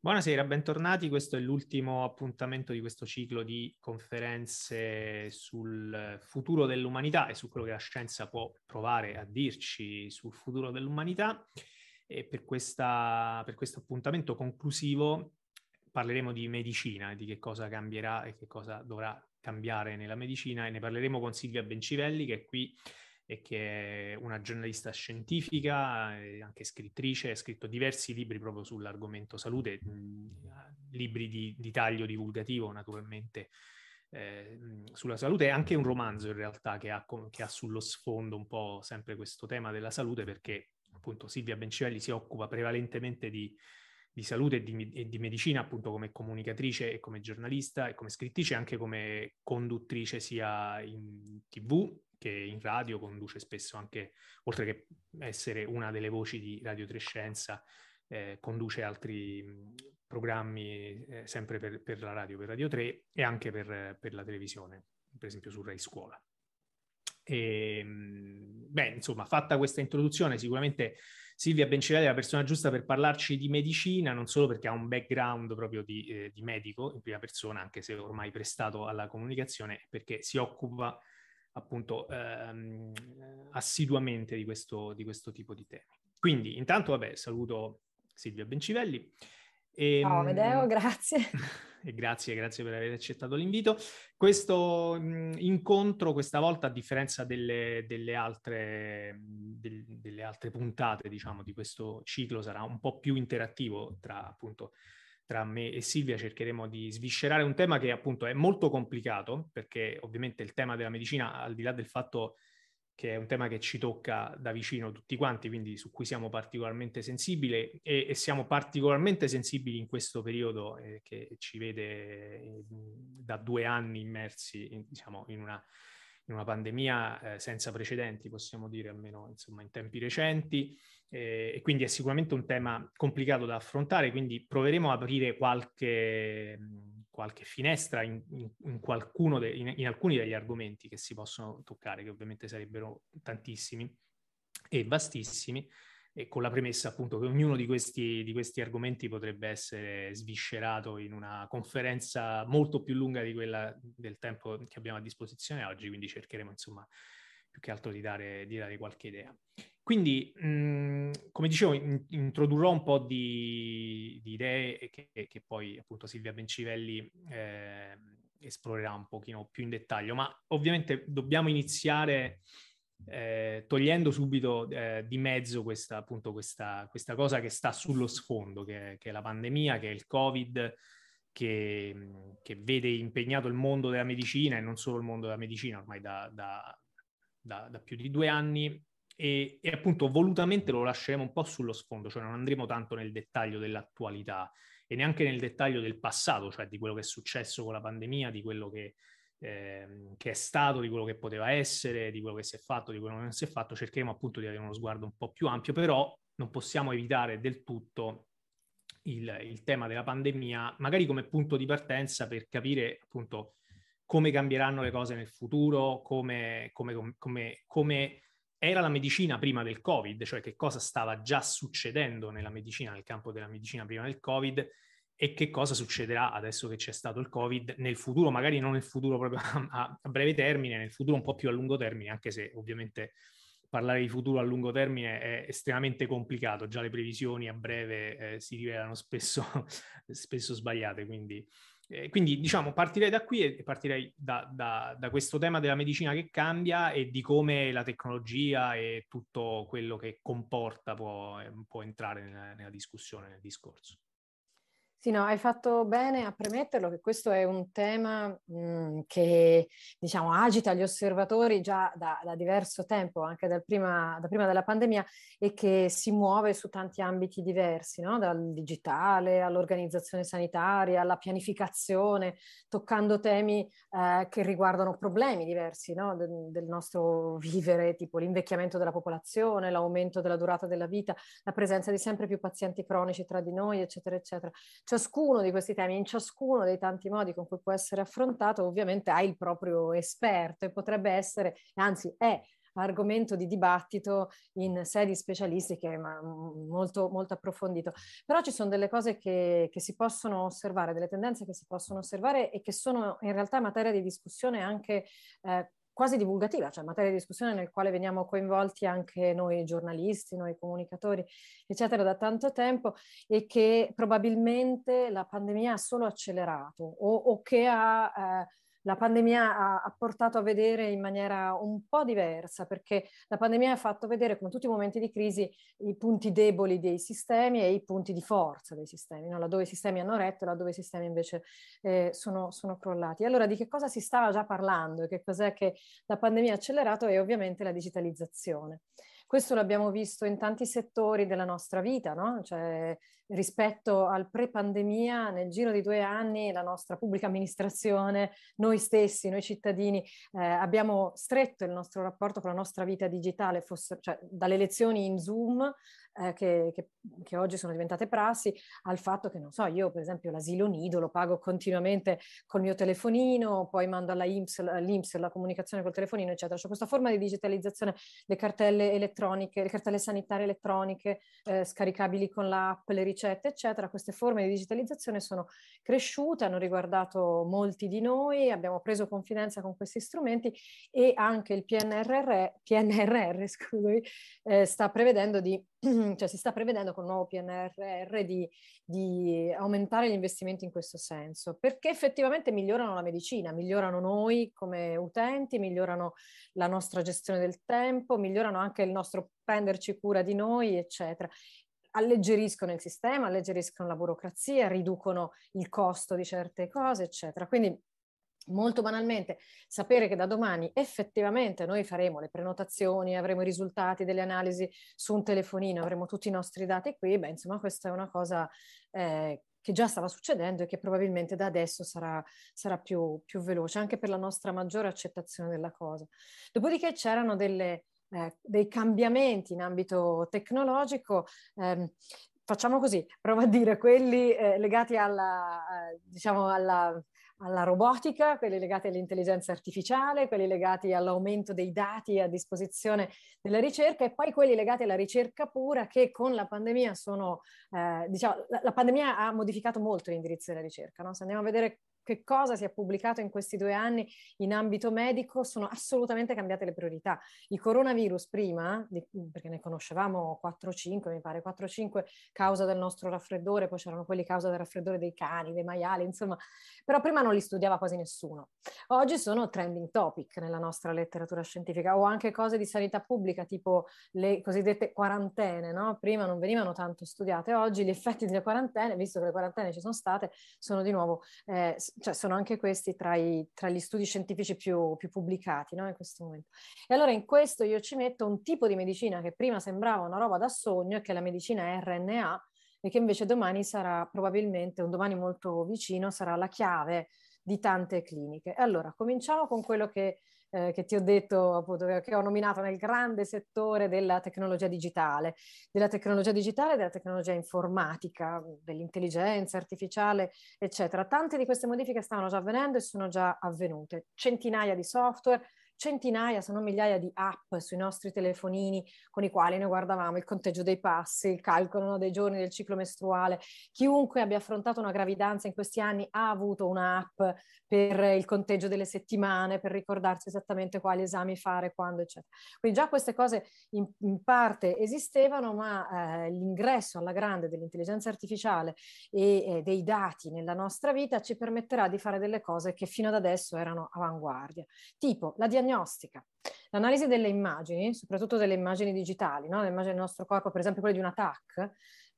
Buonasera, bentornati. Questo è l'ultimo appuntamento di questo ciclo di conferenze sul futuro dell'umanità e su quello che la scienza può provare a dirci sul futuro dell'umanità. E per, questa, per questo appuntamento conclusivo parleremo di medicina, di che cosa cambierà e che cosa dovrà cambiare nella medicina e ne parleremo con Silvia Bencivelli che è qui e che è una giornalista scientifica, e anche scrittrice, ha scritto diversi libri proprio sull'argomento salute, mh, libri di, di, taglio divulgativo naturalmente eh, sulla salute e anche un romanzo in realtà che ha, che ha, sullo sfondo un po' sempre questo tema della salute perché appunto Silvia Bencivelli si occupa prevalentemente di, di salute e di, e di, medicina appunto come comunicatrice e come giornalista e come scrittrice anche come conduttrice sia in tv che in radio conduce spesso anche, oltre che essere una delle voci di Radio Trescenza, eh, conduce altri mh, programmi eh, sempre per, per, la radio, per Radio 3 e anche per, per la televisione, per esempio su Rai Scuola. E, beh, insomma, fatta questa introduzione, sicuramente Silvia Bencivelli è la persona giusta per parlarci di medicina, non solo perché ha un background proprio di, eh, di medico in prima persona, anche se ormai prestato alla comunicazione, perché si occupa appunto ehm, assiduamente di questo, di questo tipo di temi. Quindi intanto, vabbè, saluto Silvia Bencivelli. E, Ciao Medeo, grazie. E grazie, grazie per aver accettato l'invito. Questo mh, incontro, questa volta, a differenza delle, delle, altre, del, delle altre puntate, diciamo, di questo ciclo, sarà un po' più interattivo tra appunto tra me e Silvia cercheremo di sviscerare un tema che appunto è molto complicato, perché ovviamente il tema della medicina, al di là del fatto che è un tema che ci tocca da vicino tutti quanti, quindi su cui siamo particolarmente sensibili e, e siamo particolarmente sensibili in questo periodo eh, che ci vede eh, da due anni immersi in, diciamo, in una in una pandemia eh, senza precedenti, possiamo dire, almeno insomma, in tempi recenti, eh, e quindi è sicuramente un tema complicato da affrontare, quindi proveremo a aprire qualche, qualche finestra in, in, in, de, in, alcuni degli argomenti che si possono toccare, che ovviamente sarebbero tantissimi e vastissimi, e con la premessa appunto che ognuno di questi, di questi, argomenti potrebbe essere sviscerato in una conferenza molto più lunga di quella del tempo che abbiamo a disposizione oggi, quindi cercheremo insomma più che altro di dare, di dare qualche idea. Quindi, mh, come dicevo, in, introdurrò un po' di, di idee che, che, poi appunto Silvia Bencivelli eh, esplorerà un pochino più in dettaglio, ma ovviamente dobbiamo iniziare eh, togliendo subito eh, di mezzo questa, appunto, questa, questa, cosa che sta sullo sfondo, che, che, è la pandemia, che è il Covid, che, che, vede impegnato il mondo della medicina e non solo il mondo della medicina ormai da, da, da, da più di due anni. E, e, appunto volutamente lo lasceremo un po' sullo sfondo, cioè non andremo tanto nel dettaglio dell'attualità e neanche nel dettaglio del passato, cioè di quello che è successo con la pandemia, di quello che, eh, che è stato, di quello che poteva essere, di quello che si è fatto, di quello che non si è fatto, cercheremo appunto di avere uno sguardo un po' più ampio, però non possiamo evitare del tutto il, il tema della pandemia, magari come punto di partenza per capire appunto come cambieranno le cose nel futuro, come, come, come, come era la medicina prima del Covid, cioè che cosa stava già succedendo nella medicina, nel campo della medicina prima del Covid e che cosa succederà adesso che c'è stato il Covid nel futuro, magari non nel futuro proprio a, a, breve termine, nel futuro un po' più a lungo termine, anche se ovviamente parlare di futuro a lungo termine è estremamente complicato, già le previsioni a breve eh, si rivelano spesso, spesso sbagliate, quindi, eh, quindi, diciamo partirei da qui e partirei da, da, da, questo tema della medicina che cambia e di come la tecnologia e tutto quello che comporta può, eh, può entrare nella, nella discussione, nel discorso. Sì, no, hai fatto bene a premetterlo che questo è un tema mh, mm, che diciamo, agita gli osservatori già da, da diverso tempo, anche prima, da prima della pandemia, e che si muove su tanti ambiti diversi, no? dal digitale all'organizzazione sanitaria, alla pianificazione, toccando temi eh, che riguardano problemi diversi no? del, del nostro vivere, tipo l'invecchiamento della popolazione, l'aumento della durata della vita, la presenza di sempre più pazienti cronici tra di noi, eccetera, eccetera ciascuno di questi temi, in ciascuno dei tanti modi con cui può essere affrontato, ovviamente ha il proprio esperto e potrebbe essere, anzi è argomento di dibattito in sedi specialistiche, ma molto, molto approfondito. Però ci sono delle cose che, che si possono osservare, delle tendenze che si possono osservare e che sono in realtà materia di discussione anche eh, quasi divulgativa, cioè materia di discussione nel quale veniamo coinvolti anche noi giornalisti, noi comunicatori, eccetera, da tanto tempo e che probabilmente la pandemia ha solo accelerato o, o che ha... Eh, la pandemia ha, ha, portato a vedere in maniera un po' diversa, perché la pandemia ha fatto vedere, come tutti i momenti di crisi, i punti deboli dei sistemi e i punti di forza dei sistemi, no? laddove i sistemi hanno retto e laddove i sistemi invece eh, sono, sono, crollati. Allora, di che cosa si stava già parlando e che cos'è che la pandemia ha accelerato? È ovviamente la digitalizzazione. Questo l'abbiamo visto in tanti settori della nostra vita, no? Cioè, rispetto al pre-pandemia, nel giro di due anni la nostra pubblica amministrazione, noi stessi, noi cittadini, eh, abbiamo stretto il nostro rapporto con la nostra vita digitale, fosse, cioè, dalle lezioni in Zoom eh, che, che, che, oggi sono diventate prassi, al fatto che, non so, io per esempio l'asilo nido lo pago continuamente col mio telefonino, poi mando alla IMSS, all'IMSS la comunicazione col telefonino, eccetera. C'è questa forma di digitalizzazione, le cartelle elettroniche, le cartelle sanitarie elettroniche eh, scaricabili con l'app, le ricette, eccetera. Queste forme di digitalizzazione sono cresciute, hanno riguardato molti di noi, abbiamo preso confidenza con questi strumenti e anche il PNRR, PNRR scusami, eh, sta prevedendo di cioè si sta prevedendo con il nuovo PNRR di, di, aumentare gli investimenti in questo senso, perché effettivamente migliorano la medicina, migliorano noi come utenti, migliorano la nostra gestione del tempo, migliorano anche il nostro prenderci cura di noi, eccetera alleggeriscono il sistema, alleggeriscono la burocrazia, riducono il costo di certe cose, eccetera. Quindi molto banalmente, sapere che da domani effettivamente noi faremo le prenotazioni, avremo i risultati delle analisi su un telefonino, avremo tutti i nostri dati qui, beh, insomma, questa è una cosa eh, che già stava succedendo e che probabilmente da adesso sarà, sarà più, più, veloce, anche per la nostra maggiore accettazione della cosa. Dopodiché c'erano delle, eh, dei cambiamenti in ambito tecnologico. Ehm, facciamo così, provo a dire quelli eh, legati alla, eh, diciamo alla alla robotica, quelli legati all'intelligenza artificiale, quelli legati all'aumento dei dati a disposizione della ricerca e poi quelli legati alla ricerca pura che con la pandemia sono, eh, diciamo, la, la, pandemia ha modificato molto l'indirizzo della ricerca. No? Se andiamo a vedere che cosa si è pubblicato in questi due anni in ambito medico, sono assolutamente cambiate le priorità. I coronavirus prima, perché ne conoscevamo 4-5, mi pare 4-5 causa del nostro raffreddore, poi c'erano quelli causa del raffreddore dei cani, dei maiali, insomma, però prima non li studiava quasi nessuno. Oggi sono trending topic nella nostra letteratura scientifica o anche cose di sanità pubblica, tipo le cosiddette quarantene, no? Prima non venivano tanto studiate, oggi gli effetti delle quarantene, visto che le quarantene ci sono state, sono di nuovo eh, cioè sono anche questi tra, i, tra gli studi scientifici più, più pubblicati no? in questo momento. E allora in questo io ci metto un tipo di medicina che prima sembrava una roba da sogno, che è la medicina RNA, e che invece domani sarà probabilmente, un domani molto vicino, sarà la chiave di tante cliniche. Allora, cominciamo con quello che eh, che ti ho detto, appunto, che ho nominato nel grande settore della tecnologia digitale, della tecnologia digitale, della tecnologia informatica, dell'intelligenza artificiale, eccetera. Tante di queste modifiche stavano già avvenendo e sono già avvenute. Centinaia di software, centinaia, se non migliaia di app sui nostri telefonini con i quali noi guardavamo il conteggio dei passi, il calcolo dei giorni del ciclo mestruale. Chiunque abbia affrontato una gravidanza in questi anni ha avuto un'app per il conteggio delle settimane, per ricordarsi esattamente quali esami fare, quando, eccetera. Quindi già queste cose in, in parte esistevano, ma eh, l'ingresso alla grande dell'intelligenza artificiale e eh, dei dati nella nostra vita ci permetterà di fare delle cose che fino ad adesso erano avanguardia, tipo la diagnostica diagnostica. L'analisi delle immagini, soprattutto delle immagini digitali, no? le immagini del nostro corpo, per esempio quelle di un TAC,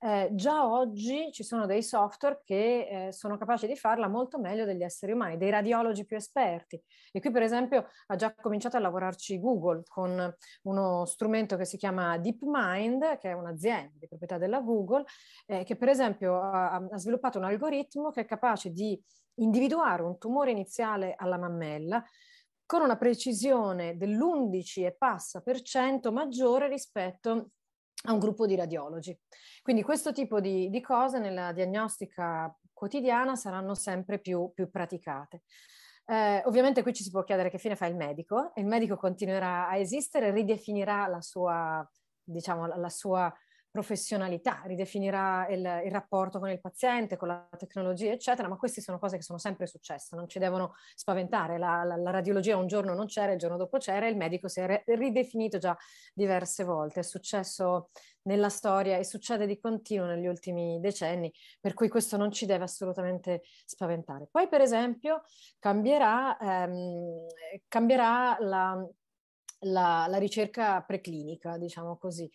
eh, già oggi ci sono dei software che eh, sono capaci di farla molto meglio degli esseri umani, dei radiologi più esperti. E qui per esempio ha già cominciato a lavorarci Google con uno strumento che si chiama DeepMind, che è un'azienda di proprietà della Google, eh, che per esempio ha, ha sviluppato un algoritmo che è capace di individuare un tumore iniziale alla mammella con una precisione dell'11 e passa per cento maggiore rispetto a un gruppo di radiologi. Quindi questo tipo di, di cose nella diagnostica quotidiana saranno sempre più, più praticate. Eh, ovviamente qui ci si può chiedere che fine fa il medico e il medico continuerà a esistere, ridefinirà la sua, diciamo, la sua professionalità, ridefinirà il, il, rapporto con il paziente, con la tecnologia, eccetera, ma queste sono cose che sono sempre successe, non ci devono spaventare. La, la, la radiologia un giorno non c'era, il giorno dopo c'era, il medico si è ridefinito già diverse volte, è successo nella storia e succede di continuo negli ultimi decenni, per cui questo non ci deve assolutamente spaventare. Poi, per esempio, cambierà, ehm, cambierà la, la, la, ricerca preclinica, diciamo così.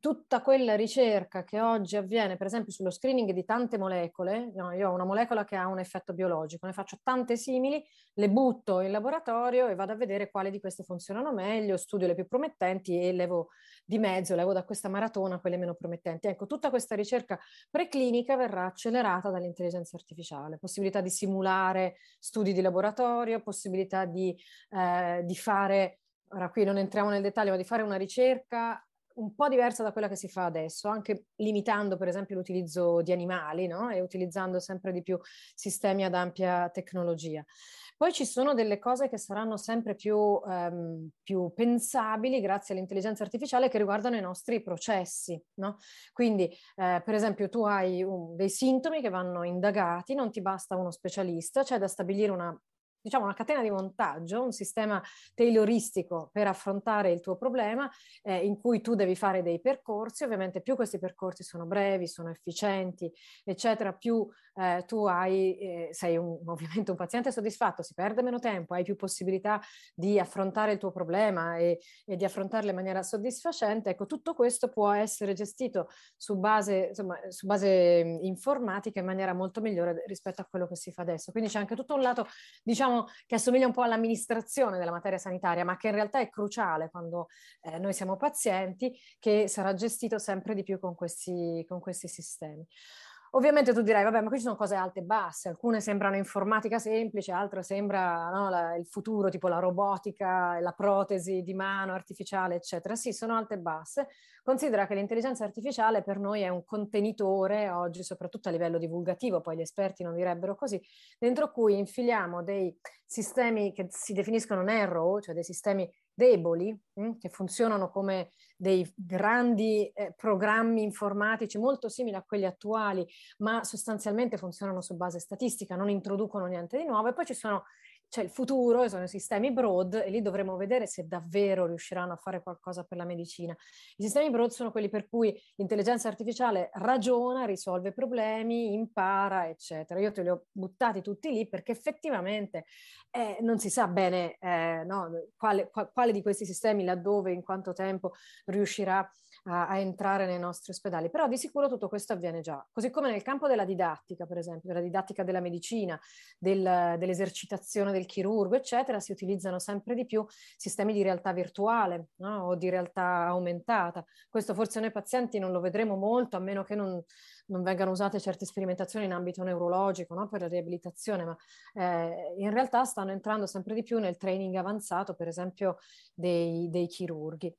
Tutta quella ricerca che oggi avviene, per esempio, sullo screening di tante molecole, no, io ho una molecola che ha un effetto biologico, ne faccio tante simili, le butto in laboratorio e vado a vedere quali di queste funzionano meglio, studio le più promettenti e levo di mezzo, levo da questa maratona quelle meno promettenti. Ecco, tutta questa ricerca preclinica verrà accelerata dall'intelligenza artificiale, possibilità di simulare studi di laboratorio, possibilità di, eh, di fare ora qui non entriamo nel dettaglio, ma di fare una ricerca un po' diversa da quella che si fa adesso, anche limitando per esempio l'utilizzo di animali no? e utilizzando sempre di più sistemi ad ampia tecnologia. Poi ci sono delle cose che saranno sempre più, um, più pensabili grazie all'intelligenza artificiale che riguardano i nostri processi. No? Quindi, eh, per esempio, tu hai un, dei sintomi che vanno indagati, non ti basta uno specialista, c'è da stabilire una diciamo, una catena di montaggio, un sistema tailoristico per affrontare il tuo problema, eh, in cui tu devi fare dei percorsi. Ovviamente più questi percorsi sono brevi, sono efficienti, eccetera, più eh, tu hai, eh, sei un, ovviamente un paziente soddisfatto, si perde meno tempo, hai più possibilità di affrontare il tuo problema e, e di affrontarlo in maniera soddisfacente. Ecco, tutto questo può essere gestito su base, insomma, su base informatica in maniera molto migliore rispetto a quello che si fa adesso. Quindi c'è anche tutto un lato, diciamo, diciamo che assomiglia un po' all'amministrazione della materia sanitaria, ma che in realtà è cruciale quando eh, noi siamo pazienti, che sarà gestito sempre di più con questi, con questi sistemi. Ovviamente tu dirai, vabbè, ma qui ci sono cose alte e basse, alcune sembrano informatica semplice, altre sembra no, la, il futuro, tipo la robotica, la protesi di mano artificiale, eccetera. Sì, sono alte e basse. Considera che l'intelligenza artificiale per noi è un contenitore, oggi soprattutto a livello divulgativo, poi gli esperti non direbbero così, dentro cui infiliamo dei sistemi che si definiscono narrow, cioè dei sistemi deboli, mh, hm, che funzionano come dei grandi eh, programmi informatici molto simili a quelli attuali, ma sostanzialmente funzionano su base statistica, non introducono niente di nuovo. E poi ci sono c'è il futuro, sono i sistemi broad e lì dovremo vedere se davvero riusciranno a fare qualcosa per la medicina. I sistemi broad sono quelli per cui l'intelligenza artificiale ragiona, risolve problemi, impara, eccetera. Io te li ho buttati tutti lì perché effettivamente eh, non si sa bene eh, no, quale, quale, di questi sistemi, laddove, in quanto tempo riuscirà a a, entrare nei nostri ospedali, però di sicuro tutto questo avviene già, così come nel campo della didattica, per esempio, della didattica della medicina, del, dell'esercitazione del chirurgo, eccetera, si utilizzano sempre di più sistemi di realtà virtuale no? o di realtà aumentata. Questo forse noi pazienti non lo vedremo molto, a meno che non, non vengano usate certe sperimentazioni in ambito neurologico no? per la riabilitazione, ma eh, in realtà stanno entrando sempre di più nel training avanzato, per esempio, dei, dei chirurghi.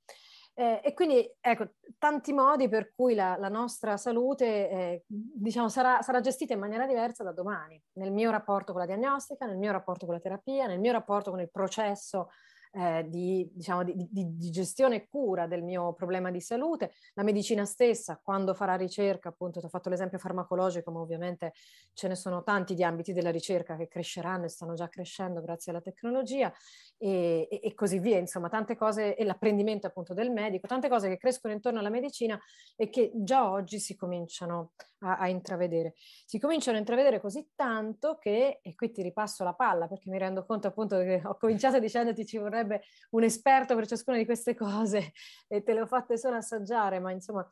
Eh, e quindi, ecco, tanti modi per cui la, la nostra salute, eh, diciamo, sarà, sarà, gestita in maniera diversa da domani, nel mio rapporto con la diagnostica, nel mio rapporto con la terapia, nel mio rapporto con il processo eh, di, diciamo, di, di, di, gestione e cura del mio problema di salute. La medicina stessa, quando farà ricerca, appunto, ti ho fatto l'esempio farmacologico, ma ovviamente ce ne sono tanti di ambiti della ricerca che cresceranno e stanno già crescendo grazie alla tecnologia e, e, e così via. Insomma, tante cose, e l'apprendimento appunto del medico, tante cose che crescono intorno alla medicina e che già oggi si cominciano a, a intravedere. Si cominciano a intravedere così tanto che, e qui ti ripasso la palla perché mi rendo conto appunto che ho cominciato dicendoti ci vorrebbe sarebbe un esperto per ciascuna di queste cose e te le ho fatte solo assaggiare, ma insomma,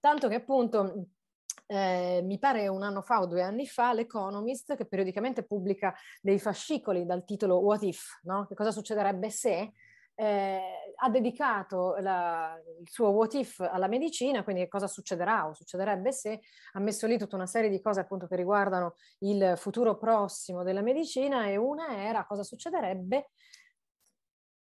tanto che appunto eh, mi pare un anno fa o due anni fa, l'Economist, che periodicamente pubblica dei fascicoli dal titolo What If, no? Che cosa succederebbe se? Eh, ha dedicato la, il suo what if alla medicina, quindi che cosa succederà o succederebbe se ha messo lì tutta una serie di cose appunto che riguardano il futuro prossimo della medicina e una era cosa succederebbe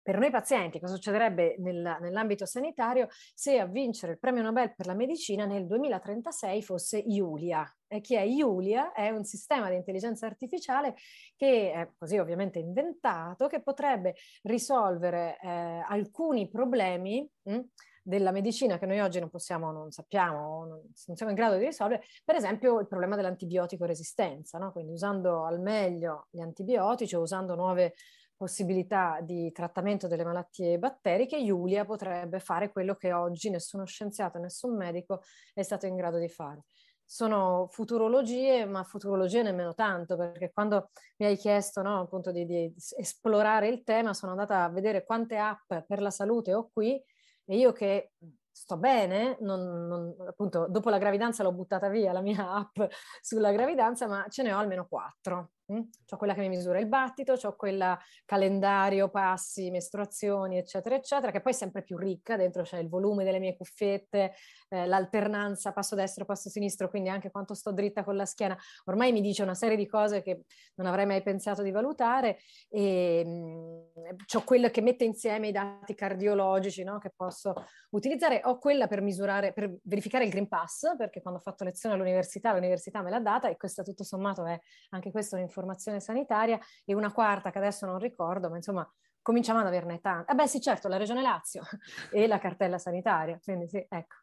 per noi pazienti, cosa succederebbe nel, nell'ambito sanitario se a vincere il premio Nobel per la medicina nel 2036 fosse Iulia. E chi è Iulia? È un sistema di intelligenza artificiale che è così ovviamente inventato, che potrebbe risolvere eh, alcuni problemi mh, hm, della medicina che noi oggi non possiamo, non sappiamo, non, siamo in grado di risolvere, per esempio il problema dell'antibiotico resistenza, no? quindi usando al meglio gli antibiotici o usando nuove possibilità di trattamento delle malattie batteriche, Giulia potrebbe fare quello che oggi nessuno scienziato, nessun medico è stato in grado di fare. Sono futurologie, ma futurologie nemmeno tanto, perché quando mi hai chiesto no, appunto di, di esplorare il tema, sono andata a vedere quante app per la salute ho qui e io che sto bene, non, non, appunto dopo la gravidanza l'ho buttata via la mia app sulla gravidanza, ma ce ne ho almeno quattro. Mm? Ho quella che mi misura il battito, ho quella calendario, passi, mestruazioni, eccetera, eccetera, che poi è sempre più ricca, dentro c'è il volume delle mie cuffiette, eh, l'alternanza passo destro, passo sinistro, quindi anche quanto sto dritta con la schiena. Ormai mi dice una serie di cose che non avrei mai pensato di valutare e mh, mm, ho quella che mette insieme i dati cardiologici no? che posso utilizzare. Ho quella per misurare, per verificare il Green Pass, perché quando ho fatto lezione all'università, l'università me l'ha data e questa tutto sommato è anche questa un'informazione formazione sanitaria e una quarta che adesso non ricordo, ma insomma cominciamo ad averne tante. Ah beh sì, certo, la Regione Lazio e la cartella sanitaria, quindi sì, ecco.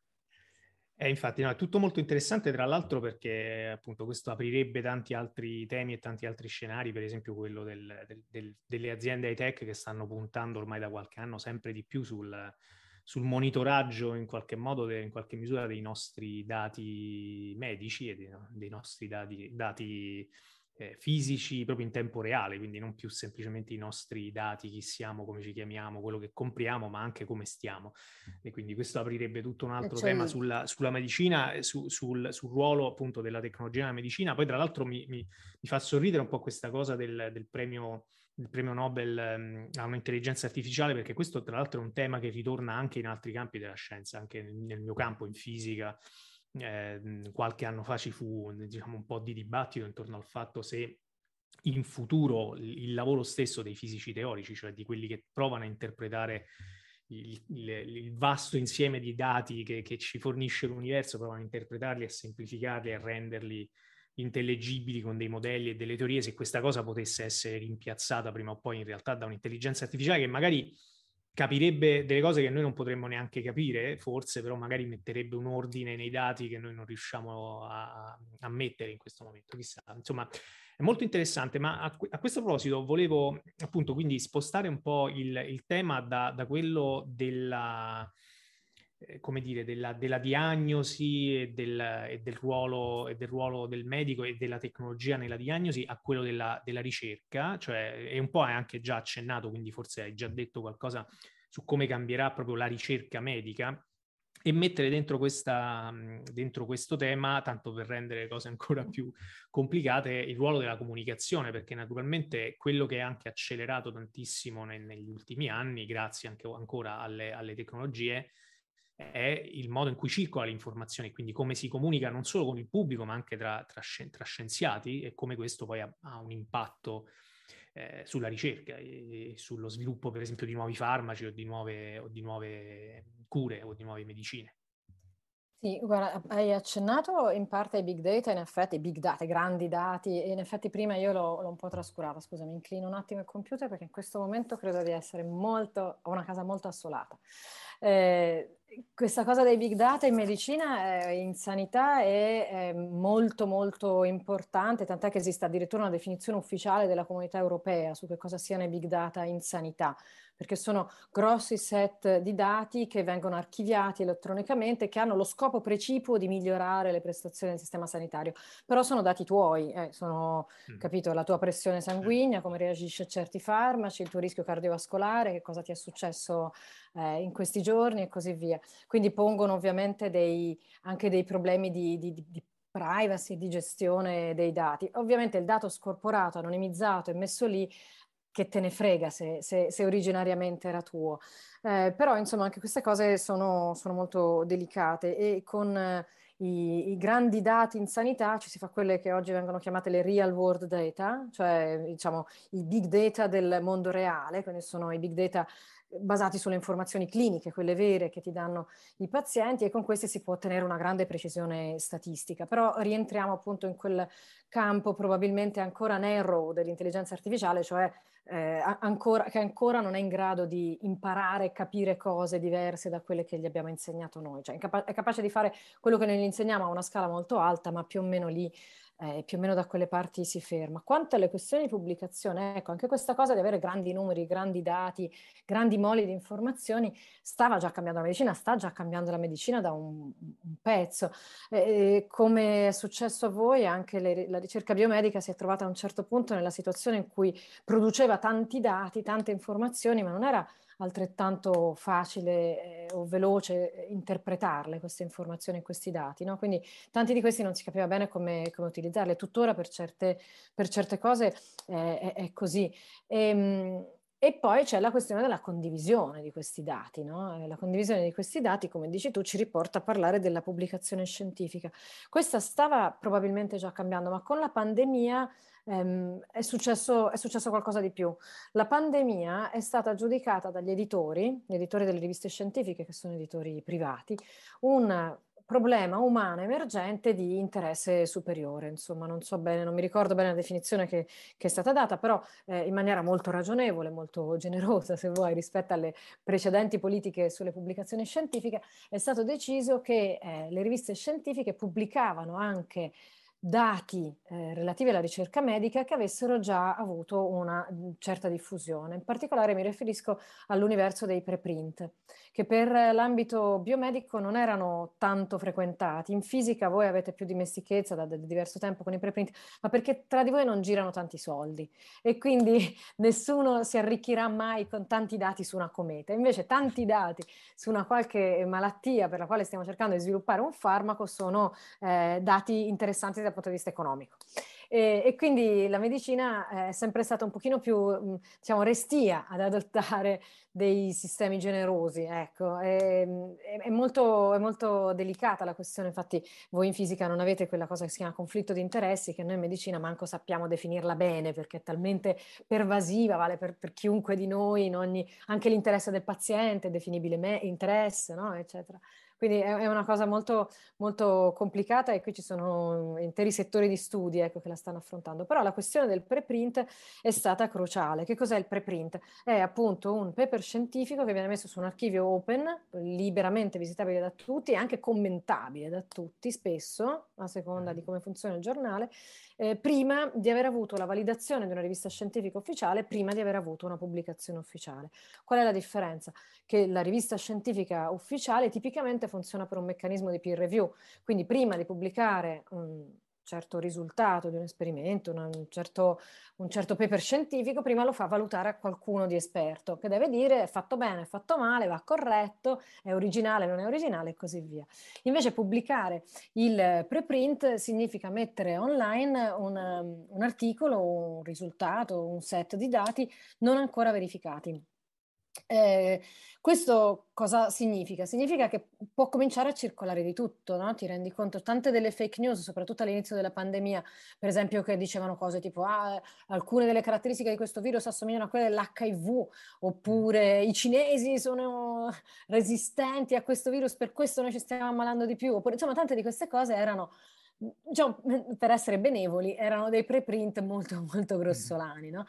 Eh, infatti, no, è tutto molto interessante, tra l'altro, perché appunto questo aprirebbe tanti altri temi e tanti altri scenari, per esempio quello del, del, del, delle aziende high tech che stanno puntando ormai da qualche anno sempre di più sul, sul monitoraggio in qualche modo, de, in qualche misura dei nostri dati medici e dei, dei nostri dati, dati eh, fisici proprio in tempo reale, quindi non più semplicemente i nostri dati, chi siamo, come ci chiamiamo, quello che compriamo, ma anche come stiamo. E quindi questo aprirebbe tutto un altro cioè... tema sulla, sulla medicina, e su, sul, sul, ruolo appunto della tecnologia nella medicina. Poi tra l'altro mi, mi, mi fa sorridere un po' questa cosa del, del premio il premio Nobel um, a un'intelligenza artificiale, perché questo tra l'altro è un tema che ritorna anche in altri campi della scienza, anche nel, nel mio campo, in fisica, eh, qualche anno fa ci fu diciamo, un po' di dibattito intorno al fatto se in futuro il lavoro stesso dei fisici teorici, cioè di quelli che provano a interpretare il, il, il vasto insieme di dati che, che, ci fornisce l'universo, provano a interpretarli, a semplificarli, a renderli intellegibili con dei modelli e delle teorie, se questa cosa potesse essere rimpiazzata prima o poi in realtà da un'intelligenza artificiale che magari capirebbe delle cose che noi non potremmo neanche capire, forse, però magari metterebbe un ordine nei dati che noi non riusciamo a, a mettere in questo momento, chissà. Insomma, è molto interessante, ma a, a, questo proposito volevo appunto quindi spostare un po' il, il tema da, da, quello della, come dire, della, della diagnosi e del, e, del ruolo, e del ruolo del medico e della tecnologia nella diagnosi a quello della, della ricerca, cioè è un po' anche già accennato, quindi forse hai già detto qualcosa su come cambierà proprio la ricerca medica e mettere dentro, questa, dentro questo tema, tanto per rendere le cose ancora più complicate, il ruolo della comunicazione, perché naturalmente quello che è anche accelerato tantissimo nel, negli ultimi anni, grazie anche ancora alle, alle tecnologie, è il modo in cui circola l'informazione, quindi come si comunica non solo con il pubblico, ma anche tra, tra, tra scienziati e come questo poi ha, ha un impatto eh, sulla ricerca e, e, sullo sviluppo, per esempio, di nuovi farmaci o di nuove, o di nuove cure o di nuove medicine. Sì, guarda, hai accennato in parte ai big data, in effetti, big data, grandi dati, e in effetti prima io l'ho, l'ho un po' trascurata, scusa, mi inclino un attimo il computer perché in questo momento credo di essere molto, ho una casa molto assolata. Eh, questa cosa dei big data in medicina, eh, in sanità, è, è, molto molto importante, tant'è che esiste addirittura una definizione ufficiale della comunità europea su che cosa siano i big data in sanità perché sono grossi set di dati che vengono archiviati elettronicamente, che hanno lo scopo precipuo di migliorare le prestazioni del sistema sanitario. Però sono dati tuoi, eh, sono, mm. capito, la tua pressione sanguigna, come reagisci a certi farmaci, il tuo rischio cardiovascolare, che cosa ti è successo eh, in questi giorni e così via. Quindi pongono ovviamente dei, anche dei problemi di, di, di privacy, di gestione dei dati. Ovviamente il dato scorporato, anonimizzato e messo lì che te ne frega se, se, se originariamente era tuo. Eh, però insomma anche queste cose sono, sono molto delicate e con eh, i, i, grandi dati in sanità, ci si fa quelle che oggi vengono chiamate le real world data, cioè diciamo i big data del mondo reale, quindi sono i big data basati sulle informazioni cliniche, quelle vere che ti danno i pazienti e con queste si può ottenere una grande precisione statistica, però rientriamo appunto in quel campo probabilmente ancora narrow dell'intelligenza artificiale, cioè eh, ancora, che ancora non è in grado di imparare e capire cose diverse da quelle che gli abbiamo insegnato noi, cioè è, capa- è capace di fare quello che noi gli insegniamo a una scala molto alta, ma più o meno lì eh, più o meno da quelle parti si ferma. Quanto alle questioni di pubblicazione, ecco, anche questa cosa di avere grandi numeri, grandi dati, grandi moli di informazioni, stava già cambiando la medicina, sta già cambiando la medicina da un, un pezzo. Eh, come è successo a voi, anche le, la ricerca biomedica si è trovata a un certo punto nella situazione in cui produceva tanti dati, tante informazioni, ma non era altrettanto facile eh, o veloce eh, interpretarle queste informazioni e questi dati. No? Quindi tanti di questi non si capiva bene come, come utilizzarle. Tuttora per certe, per certe cose eh, è, è, così. E, ehm, e poi c'è la questione della condivisione di questi dati. No? La condivisione di questi dati, come dici tu, ci riporta a parlare della pubblicazione scientifica. Questa stava probabilmente già cambiando, ma con la pandemia ehm, è, successo, è successo qualcosa di più. La pandemia è stata giudicata dagli editori, gli editori delle riviste scientifiche, che sono editori privati, un problema umano emergente di interesse superiore. Insomma, non so bene, non mi ricordo bene la definizione che, che è stata data, però eh, in maniera molto ragionevole, molto generosa, se vuoi, rispetto alle precedenti politiche sulle pubblicazioni scientifiche, è stato deciso che eh, le riviste scientifiche pubblicavano anche dati eh, relativi alla ricerca medica che avessero già avuto una mh, certa diffusione. In particolare mi riferisco all'universo dei preprint, che per l'ambito biomedico non erano tanto frequentati. In fisica voi avete più dimestichezza da, da diverso tempo con i preprint, ma perché tra di voi non girano tanti soldi e quindi nessuno si arricchirà mai con tanti dati su una cometa. Invece tanti dati su una qualche malattia per la quale stiamo cercando di sviluppare un farmaco sono eh, dati interessanti da punto di vista economico. E, e, quindi la medicina è sempre stata un pochino più, diciamo, restia ad adottare dei sistemi generosi, ecco. È, è, è, molto, è molto delicata la questione, infatti voi in fisica non avete quella cosa che si chiama conflitto di interessi, che noi in medicina manco sappiamo definirla bene, perché è talmente pervasiva, vale per, per chiunque di noi, ogni, anche l'interesse del paziente è definibile me, interesse, no? eccetera. Quindi è, è una cosa molto, molto complicata e qui ci sono interi settori di studi ecco, che la stanno affrontando. Però la questione del preprint è stata cruciale. Che cos'è il preprint? È appunto un paper scientifico che viene messo su un archivio open, liberamente visitabile da tutti e anche commentabile da tutti spesso, a seconda di come funziona il giornale, eh, prima di aver avuto la validazione di una rivista scientifica ufficiale, prima di aver avuto una pubblicazione ufficiale. Qual è la differenza? Che la rivista scientifica ufficiale tipicamente funziona per un meccanismo di peer review, quindi prima di pubblicare un, certo risultato di un esperimento, un, certo, un, certo, paper scientifico, prima lo fa valutare a qualcuno di esperto, che deve dire è fatto bene, è fatto male, va corretto, è originale, non è originale e così via. Invece pubblicare il preprint significa mettere online un, un articolo, un risultato, un set di dati non ancora verificati. Eh, questo cosa significa? Significa che può cominciare a circolare di tutto, no? Ti rendi conto? Tante delle fake news, soprattutto all'inizio della pandemia, per esempio, che dicevano cose tipo ah, alcune delle caratteristiche di questo virus assomigliano a quelle dell'HIV, oppure i cinesi sono resistenti a questo virus, per questo noi ci stiamo ammalando di più, oppure insomma tante di queste cose erano diciamo, per essere benevoli, erano dei preprint molto, molto grossolani, no?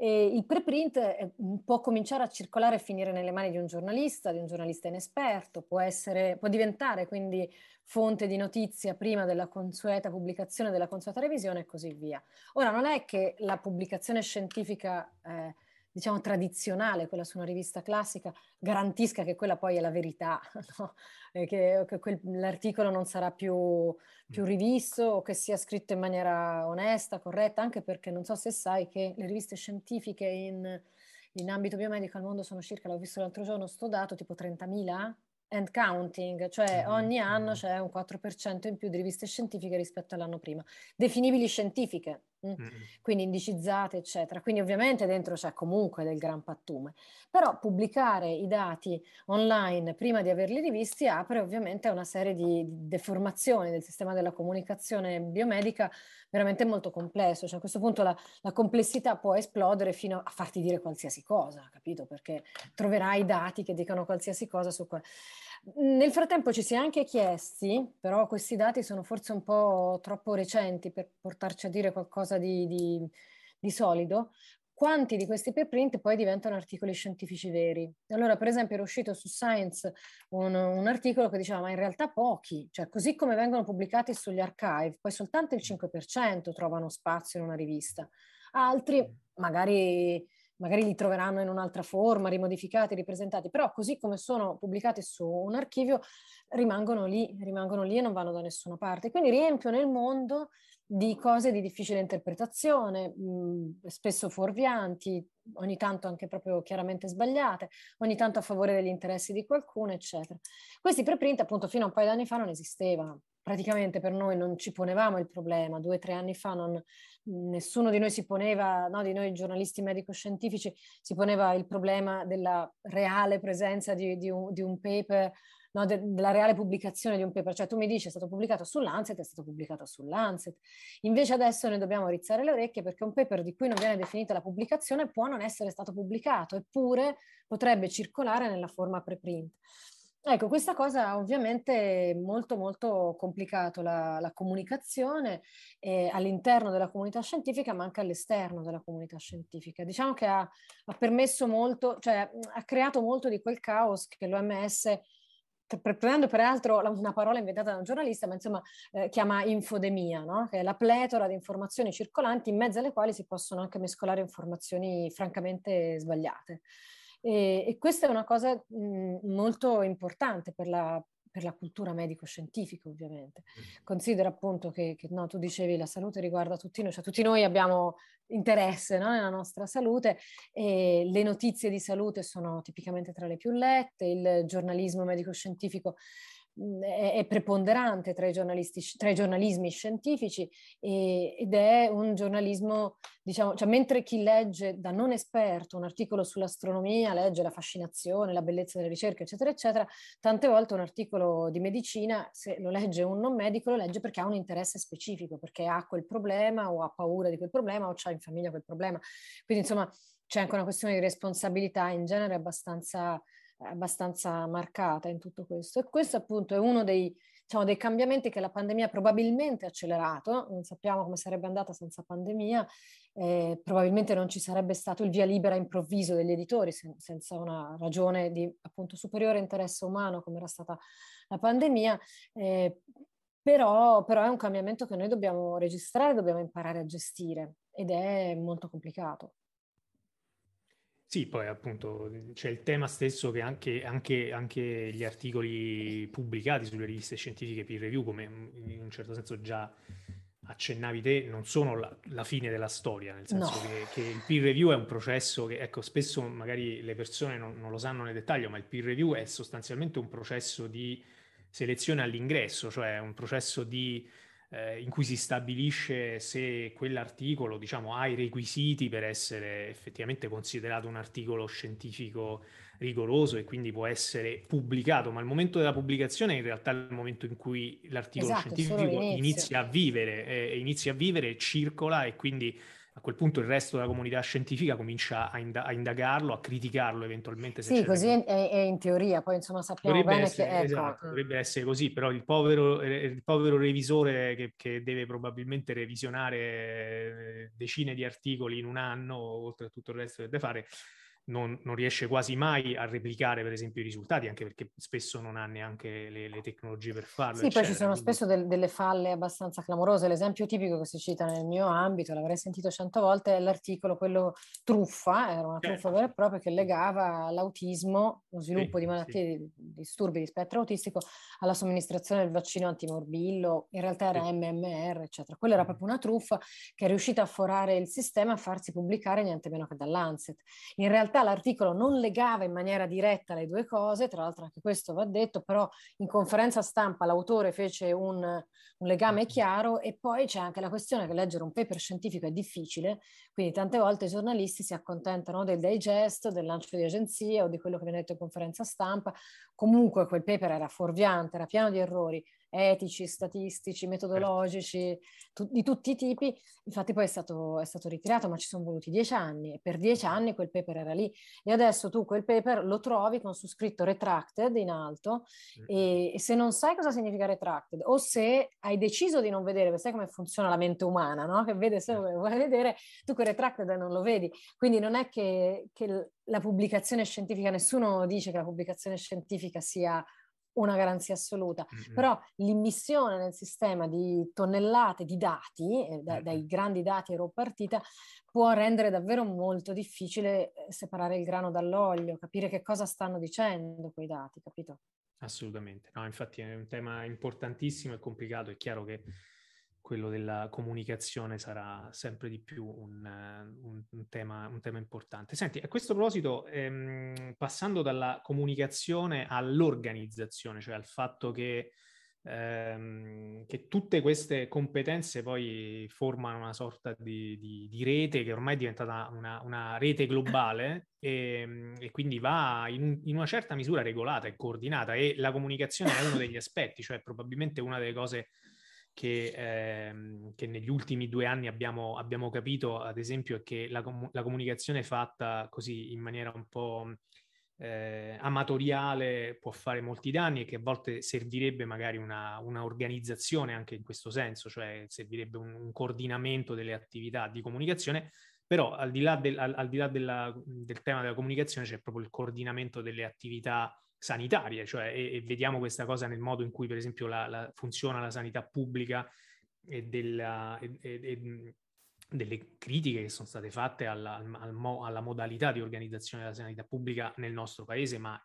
E il preprint eh, può cominciare a circolare e finire nelle mani di un giornalista, di un giornalista inesperto, può, essere, può diventare quindi fonte di notizia prima della consueta pubblicazione, della consueta revisione e così via. Ora, non è che la pubblicazione scientifica... Eh, diciamo tradizionale, quella su una rivista classica, garantisca che quella poi è la verità, no? che, che quel, l'articolo non sarà più, più, mm. rivisto o che sia scritto in maniera onesta, corretta, anche perché non so se sai che le riviste scientifiche in, in ambito biomedico al mondo sono circa, l'ho visto l'altro giorno, sto dato tipo 30.000 and counting, cioè mm-hmm. ogni anno c'è un 4% in più di riviste scientifiche rispetto all'anno prima, definibili scientifiche, Mm. quindi indicizzate, eccetera. Quindi ovviamente dentro c'è comunque del gran pattume, però pubblicare i dati online prima di averli rivisti apre ovviamente a una serie di, di deformazioni del sistema della comunicazione biomedica veramente molto complesso. Cioè a questo punto la, la complessità può esplodere fino a farti dire qualsiasi cosa, capito? Perché troverai dati che dicano qualsiasi cosa su quello. Nel frattempo ci si è anche chiesti, però questi dati sono forse un po' troppo recenti per portarci a dire qualcosa di, di, di solido, quanti di questi preprint poi diventano articoli scientifici veri. Allora, per esempio, era uscito su Science un, un, articolo che diceva, ma in realtà pochi, cioè così come vengono pubblicati sugli archive, poi soltanto il 5% trovano spazio in una rivista. Altri magari magari li troveranno in un'altra forma, rimodificati, ripresentati, però così come sono pubblicati su un archivio rimangono lì, rimangono lì e non vanno da nessuna parte. Quindi riempiono il mondo di cose di difficile interpretazione, mh, spesso fuorvianti, ogni tanto anche proprio chiaramente sbagliate, ogni tanto a favore degli interessi di qualcuno, eccetera. Questi preprint appunto fino a un paio di anni fa non esistevano praticamente per noi non ci ponevamo il problema. Due o tre anni fa non, nessuno di noi si poneva, no, di noi giornalisti medico-scientifici, si poneva il problema della reale presenza di, di, un, di un, paper, no, de, della reale pubblicazione di un paper. Cioè tu mi dici è stato pubblicato sull'Ancet, è stato pubblicato sull'Ancet. Invece adesso noi dobbiamo rizzare le orecchie perché un paper di cui non viene definita la pubblicazione può non essere stato pubblicato, eppure potrebbe circolare nella forma preprint. Ecco, questa cosa ovviamente è molto molto complicato la, la comunicazione eh, all'interno della comunità scientifica ma anche all'esterno della comunità scientifica. Diciamo che ha, ha permesso molto, cioè ha creato molto di quel caos che l'OMS prendendo peraltro una parola inventata da un giornalista, ma insomma eh, chiama infodemia, no? che è la pletora di informazioni circolanti in mezzo alle quali si possono anche mescolare informazioni francamente sbagliate. E, e questa è una cosa mh, molto importante per la, per la cultura medico-scientifica ovviamente. Considera appunto che, che no, tu dicevi la salute riguarda tutti noi, cioè tutti noi abbiamo interesse no, nella nostra salute e le notizie di salute sono tipicamente tra le più lette, il giornalismo medico-scientifico è, è preponderante tra i, tra i, giornalismi scientifici e, ed è un giornalismo, diciamo, cioè mentre chi legge da non esperto un articolo sull'astronomia, legge la fascinazione, la bellezza delle ricerche, eccetera, eccetera, tante volte un articolo di medicina, se lo legge un non medico, lo legge perché ha un interesse specifico, perché ha quel problema o ha paura di quel problema o ha in famiglia quel problema. Quindi insomma c'è anche una questione di responsabilità in genere abbastanza abbastanza marcata in tutto questo. E questo appunto è uno dei, diciamo, dei cambiamenti che la pandemia probabilmente ha accelerato, non sappiamo come sarebbe andata senza pandemia, eh, probabilmente non ci sarebbe stato il via libera improvviso degli editori sen- senza una ragione di appunto superiore interesse umano come era stata la pandemia, eh, però, però è un cambiamento che noi dobbiamo registrare, dobbiamo imparare a gestire ed è molto complicato. Sì, poi appunto c'è il tema stesso che anche, anche, anche, gli articoli pubblicati sulle riviste scientifiche peer review, come in un certo senso già accennavi te, non sono la, la fine della storia, nel senso no. che, che, il peer review è un processo che, ecco, spesso magari le persone non, non lo sanno nel dettaglio, ma il peer review è sostanzialmente un processo di selezione all'ingresso, cioè un processo di eh, in cui si stabilisce se quell'articolo diciamo, ha i requisiti per essere effettivamente considerato un articolo scientifico rigoroso e quindi può essere pubblicato, ma il momento della pubblicazione in realtà è il momento in cui l'articolo esatto, scientifico inizia a vivere, eh, inizia a vivere, circola e quindi a quel punto il resto della comunità scientifica comincia a, ind- a indagarlo, a criticarlo eventualmente. sì, così è, è, in teoria, poi insomma sappiamo dovrebbe bene essere, che... Ecco. Esatto, dovrebbe essere così, però il povero, eh, il povero revisore che, che, deve probabilmente revisionare eh, decine di articoli in un anno, oltre a tutto il resto che deve fare, non, non, riesce quasi mai a replicare, per esempio, i risultati, anche perché spesso non ha neanche le, le tecnologie per farlo. Sì, eccetera. poi ci sono spesso del, delle falle abbastanza clamorose. L'esempio tipico che si cita nel mio ambito, l'avrei sentito cento volte, è l'articolo, quello truffa, era una truffa certo. vera e propria che legava l'autismo, lo sviluppo sì, di malattie, sì. di disturbi di spettro autistico, alla somministrazione del vaccino antimorbillo. In realtà era sì. MMR, eccetera. Quella era proprio una truffa che è riuscita a forare il sistema a farsi pubblicare niente meno che dall'Ancet. In realtà realtà l'articolo non legava in maniera diretta le due cose, tra l'altro anche questo va detto, però in conferenza stampa l'autore fece un, un legame chiaro e poi c'è anche la questione che leggere un paper scientifico è difficile, quindi tante volte i giornalisti si accontentano del digest, del lancio di agenzie o di quello che viene detto in conferenza stampa. Comunque quel paper era fuorviante, era pieno di errori etici, statistici, metodologici, tu, di tutti i tipi. Infatti poi è stato, è stato, ritirato, ma ci sono voluti dieci anni e per dieci anni quel paper era lì. E adesso tu quel paper lo trovi con su scritto retracted in alto e, e, se non sai cosa significa retracted o se hai deciso di non vedere, perché sai come funziona la mente umana, no? che vede solo quello che vuole vedere, tu quel retracted non lo vedi. Quindi non è che, che la pubblicazione scientifica, nessuno dice che la pubblicazione scientifica sia una garanzia assoluta, mm-hmm. però l'immissione nel sistema di tonnellate di dati, eh, da, dai grandi dati ero partita, può rendere davvero molto difficile eh, separare il grano dall'olio, capire che cosa stanno dicendo quei dati, capito? Assolutamente, no, infatti è un tema importantissimo e complicato, è chiaro che quello della comunicazione sarà sempre di più un, un, un, tema, un tema, importante. Senti, a questo proposito, ehm, passando dalla comunicazione all'organizzazione, cioè al fatto che, ehm, che, tutte queste competenze poi formano una sorta di, di, di rete che ormai è diventata una, una rete globale e, e quindi va in, in una certa misura regolata e coordinata e la comunicazione è uno degli aspetti, cioè probabilmente una delle cose che, ehm, che, negli ultimi due anni abbiamo, abbiamo, capito, ad esempio, è che la, com- la, comunicazione fatta così in maniera un po' eh, amatoriale può fare molti danni e che a volte servirebbe magari una, una organizzazione anche in questo senso, cioè servirebbe un, un, coordinamento delle attività di comunicazione. Però al di là, del, al, al di là della, del tema della comunicazione c'è proprio il coordinamento delle attività sanitarie, cioè, e, e, vediamo questa cosa nel modo in cui, per esempio, la, la, funziona la sanità pubblica e, della, e, e, delle critiche che sono state fatte alla, al, alla modalità di organizzazione della sanità pubblica nel nostro paese, ma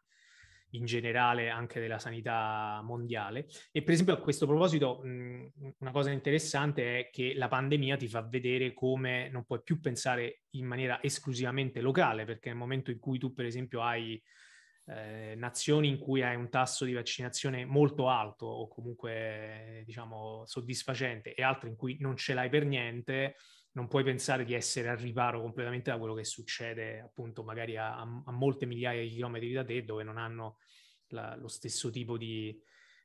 in generale anche della sanità mondiale. E per esempio a questo proposito mh, una cosa interessante è che la pandemia ti fa vedere come non puoi più pensare in maniera esclusivamente locale, perché nel momento in cui tu per esempio hai eh, nazioni in cui hai un tasso di vaccinazione molto alto o comunque diciamo soddisfacente e altre in cui non ce l'hai per niente, non puoi pensare di essere al riparo completamente da quello che succede appunto magari a, a molte migliaia di chilometri da te dove non hanno la, lo stesso tipo di,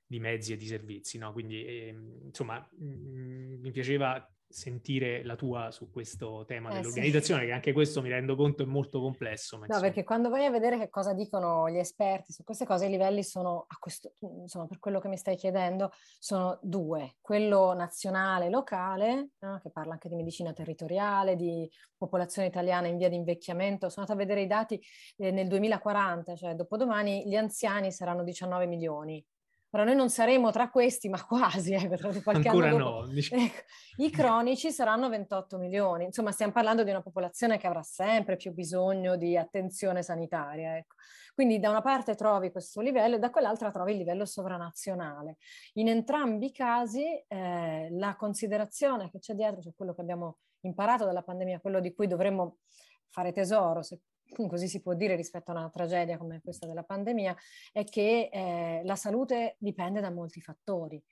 di, mezzi e di servizi. No? Quindi eh, insomma mh, mm, mi piaceva sentire la tua su questo tema eh, dell'organizzazione, sì. che anche questo mi rendo conto è molto complesso. no, insomma. perché quando vai a vedere che cosa dicono gli esperti su queste cose, i livelli sono, a questo, insomma, per quello che mi stai chiedendo, sono due. Quello nazionale, locale, no? che parla anche di medicina territoriale, di popolazione italiana in via di invecchiamento. Sono andata a vedere i dati eh, nel 2040, cioè dopodomani gli anziani saranno 19 milioni Ora noi non saremo tra questi, ma quasi, eh, tra qualche Ancora anno dopo. no. Ecco, I cronici saranno 28 milioni, insomma stiamo parlando di una popolazione che avrà sempre più bisogno di attenzione sanitaria. Ecco. Quindi da una parte trovi questo livello e da quell'altra trovi il livello sovranazionale. In entrambi i casi eh, la considerazione che c'è dietro, cioè quello che abbiamo imparato dalla pandemia, quello di cui dovremmo fare tesoro, se così si può dire rispetto a una tragedia come questa della pandemia, è che eh, la salute dipende da molti fattori.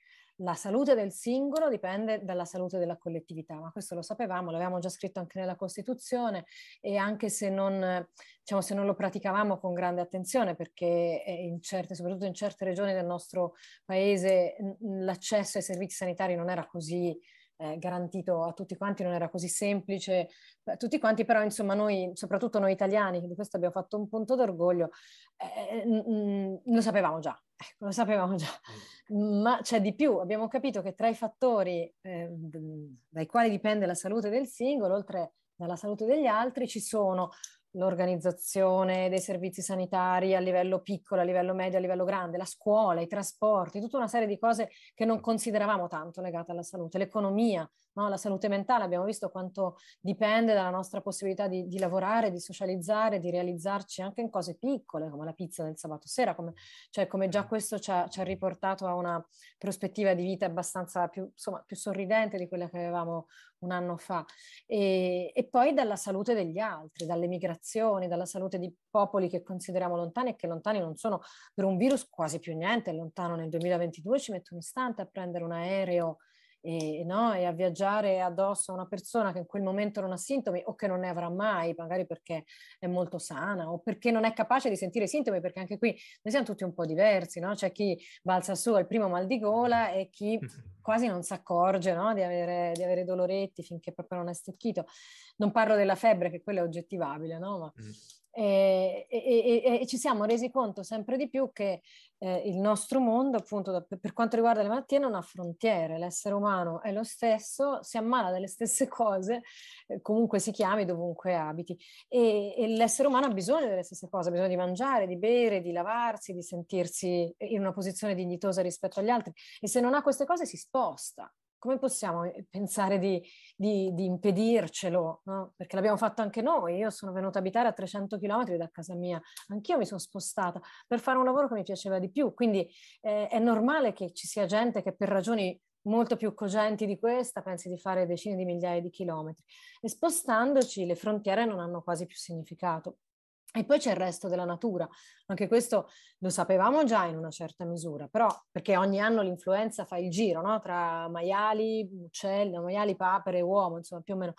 La salute del singolo dipende dalla salute della collettività, ma questo lo sapevamo, l'avevamo già scritto anche nella Costituzione e anche se non, diciamo, se non lo praticavamo con grande attenzione, perché in certe, soprattutto in certe regioni del nostro paese l'accesso ai servizi sanitari non era così eh, garantito a tutti quanti, non era così semplice tutti quanti, però insomma noi, soprattutto noi italiani, di questo abbiamo fatto un punto d'orgoglio, eh, n- lo sapevamo già, ecco, lo sapevamo già, mm. ma c'è di più, abbiamo capito che tra i fattori eh, dai quali dipende la salute del singolo, oltre dalla salute degli altri, ci sono l'organizzazione dei servizi sanitari a livello piccolo, a livello medio, a livello grande, la scuola, i trasporti, tutta una serie di cose che non consideravamo tanto legate alla salute, l'economia, no? la salute mentale, abbiamo visto quanto dipende dalla nostra possibilità di, di, lavorare, di socializzare, di realizzarci anche in cose piccole, come la pizza del sabato sera, come, cioè come già questo ci ha, ci ha, riportato a una prospettiva di vita abbastanza più, insomma, più sorridente di quella che avevamo un anno fa. E, e poi dalla salute degli altri, dalle migrazioni, dalla salute di popoli che consideriamo lontani e che lontani non sono per un virus quasi più niente, è lontano nel 2022, ci metto un istante a prendere un aereo e, no? e, a viaggiare addosso a una persona che in quel momento non ha sintomi o che non ne avrà mai, magari perché è molto sana o perché non è capace di sentire sintomi, perché anche qui noi siamo tutti un po' diversi, no? c'è chi balza su al primo mal di gola e chi quasi non si accorge no? di, avere, di, avere, doloretti finché proprio non è stecchito. Non parlo della febbre, che quella è oggettivabile, no? ma... Mm e, e, e, ci siamo resi conto sempre di più che eh, il nostro mondo, appunto, da, per quanto riguarda le malattie, non ha frontiere. L'essere umano è lo stesso, si ammala delle stesse cose, eh, comunque si chiami, dovunque abiti. E, e, l'essere umano ha bisogno delle stesse cose, ha bisogno di mangiare, di bere, di lavarsi, di sentirsi in una posizione dignitosa rispetto agli altri. E se non ha queste cose si sposta come possiamo eh, pensare di, di, di impedircelo? No? Perché l'abbiamo fatto anche noi. Io sono venuta a abitare a 300 km da casa mia, anch'io mi sono spostata per fare un lavoro che mi piaceva di più. Quindi eh, è normale che ci sia gente che per ragioni molto più cogenti di questa pensi di fare decine di migliaia di chilometri. E spostandoci le frontiere non hanno quasi più significato. E poi c'è il resto della natura, anche questo lo sapevamo già in una certa misura, però perché ogni anno l'influenza fa il giro no? tra maiali, uccelli, maiali, papere, uomo, insomma più o meno.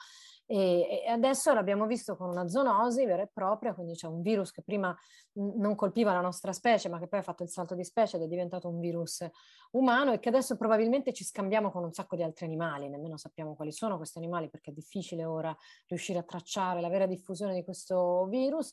E, e, adesso l'abbiamo visto con una zoonosi vera e propria, quindi c'è un virus che prima non colpiva la nostra specie, ma che poi ha fatto il salto di specie ed è diventato un virus umano e che adesso probabilmente ci scambiamo con un sacco di altri animali, nemmeno sappiamo quali sono questi animali perché è difficile ora riuscire a tracciare la vera diffusione di questo virus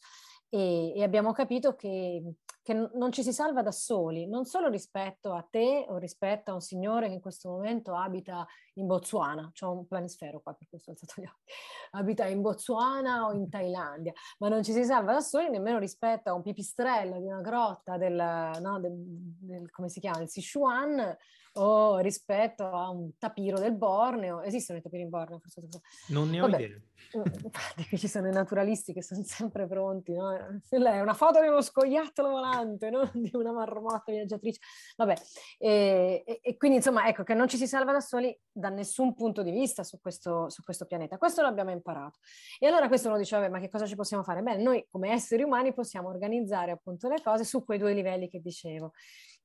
e, e abbiamo capito che, che, non ci si salva da soli, non solo rispetto a te o rispetto a un signore che in questo momento abita in Botswana, c'è un planisfero qua per questo ho alzato gli occhi, abita in Botswana o in Thailandia, ma non ci si salva da soli nemmeno rispetto a un pipistrello di una grotta del, no, del, del come si chiama, il Sichuan o rispetto a un tapiro del Borneo. Esistono i tapiri in Borneo? Forse... Non ne ho Vabbè, idea. Infatti ci sono i naturalisti che sono sempre pronti, no? È una foto di uno scoiattolo volante, no? di una marmotta viaggiatrice. Vabbè, e, e, e, quindi insomma ecco che non ci si salva da soli da nessun punto di vista su questo, su questo pianeta. Questo l'abbiamo imparato. E allora questo uno dice, vabbè, ma che cosa ci possiamo fare? Beh, noi come esseri umani possiamo organizzare appunto le cose su quei due livelli che dicevo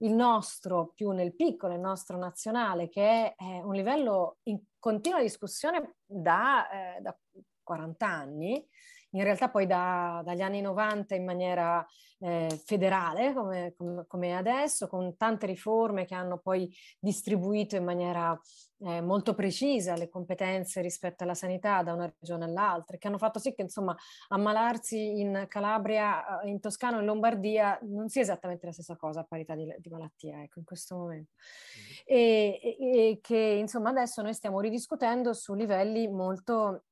il nostro più nel piccolo, il nostro nazionale, che è un livello in continua discussione da, eh, da 40 anni, in realtà poi da, dagli anni 90 in maniera eh, federale come, come, adesso, con tante riforme che hanno poi distribuito in maniera eh, molto precisa le competenze rispetto alla sanità da una regione all'altra, che hanno fatto sì che insomma ammalarsi in Calabria, in Toscana o in Lombardia non sia esattamente la stessa cosa a parità di, di malattia, ecco, in questo momento. Mm-hmm. E, e, e che insomma adesso noi stiamo ridiscutendo su livelli molto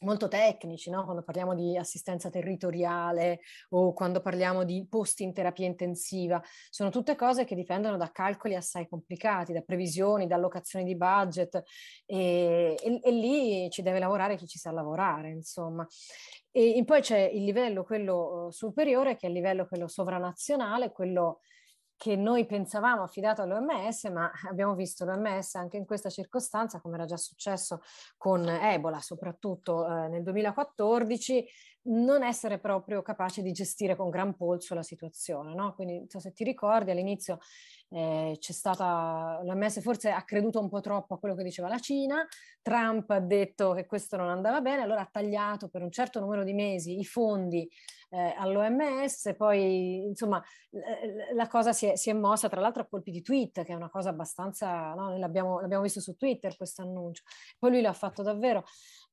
molto tecnici, no? quando parliamo di assistenza territoriale o quando parliamo di posti in terapia intensiva, sono tutte cose che dipendono da calcoli assai complicati, da previsioni, da allocazioni di budget e, e, e lì ci deve lavorare chi ci sa lavorare, insomma. E poi c'è il livello, quello superiore, che è il livello quello sovranazionale, quello che noi pensavamo affidato all'OMS, ma abbiamo visto l'OMS anche in questa circostanza, come era già successo con Ebola, soprattutto eh, nel 2014, non essere proprio capace di gestire con gran polso la situazione. No? Quindi, se ti ricordi, all'inizio eh, c'è stata, l'OMS forse ha creduto un po' troppo a quello che diceva la Cina, Trump ha detto che questo non andava bene, allora ha tagliato per un certo numero di mesi i fondi eh, all'OMS, poi insomma la cosa si è, si è, mossa tra l'altro a colpi di tweet, che è una cosa abbastanza, no? l'abbiamo, l'abbiamo visto su Twitter questo annuncio, poi lui l'ha fatto davvero.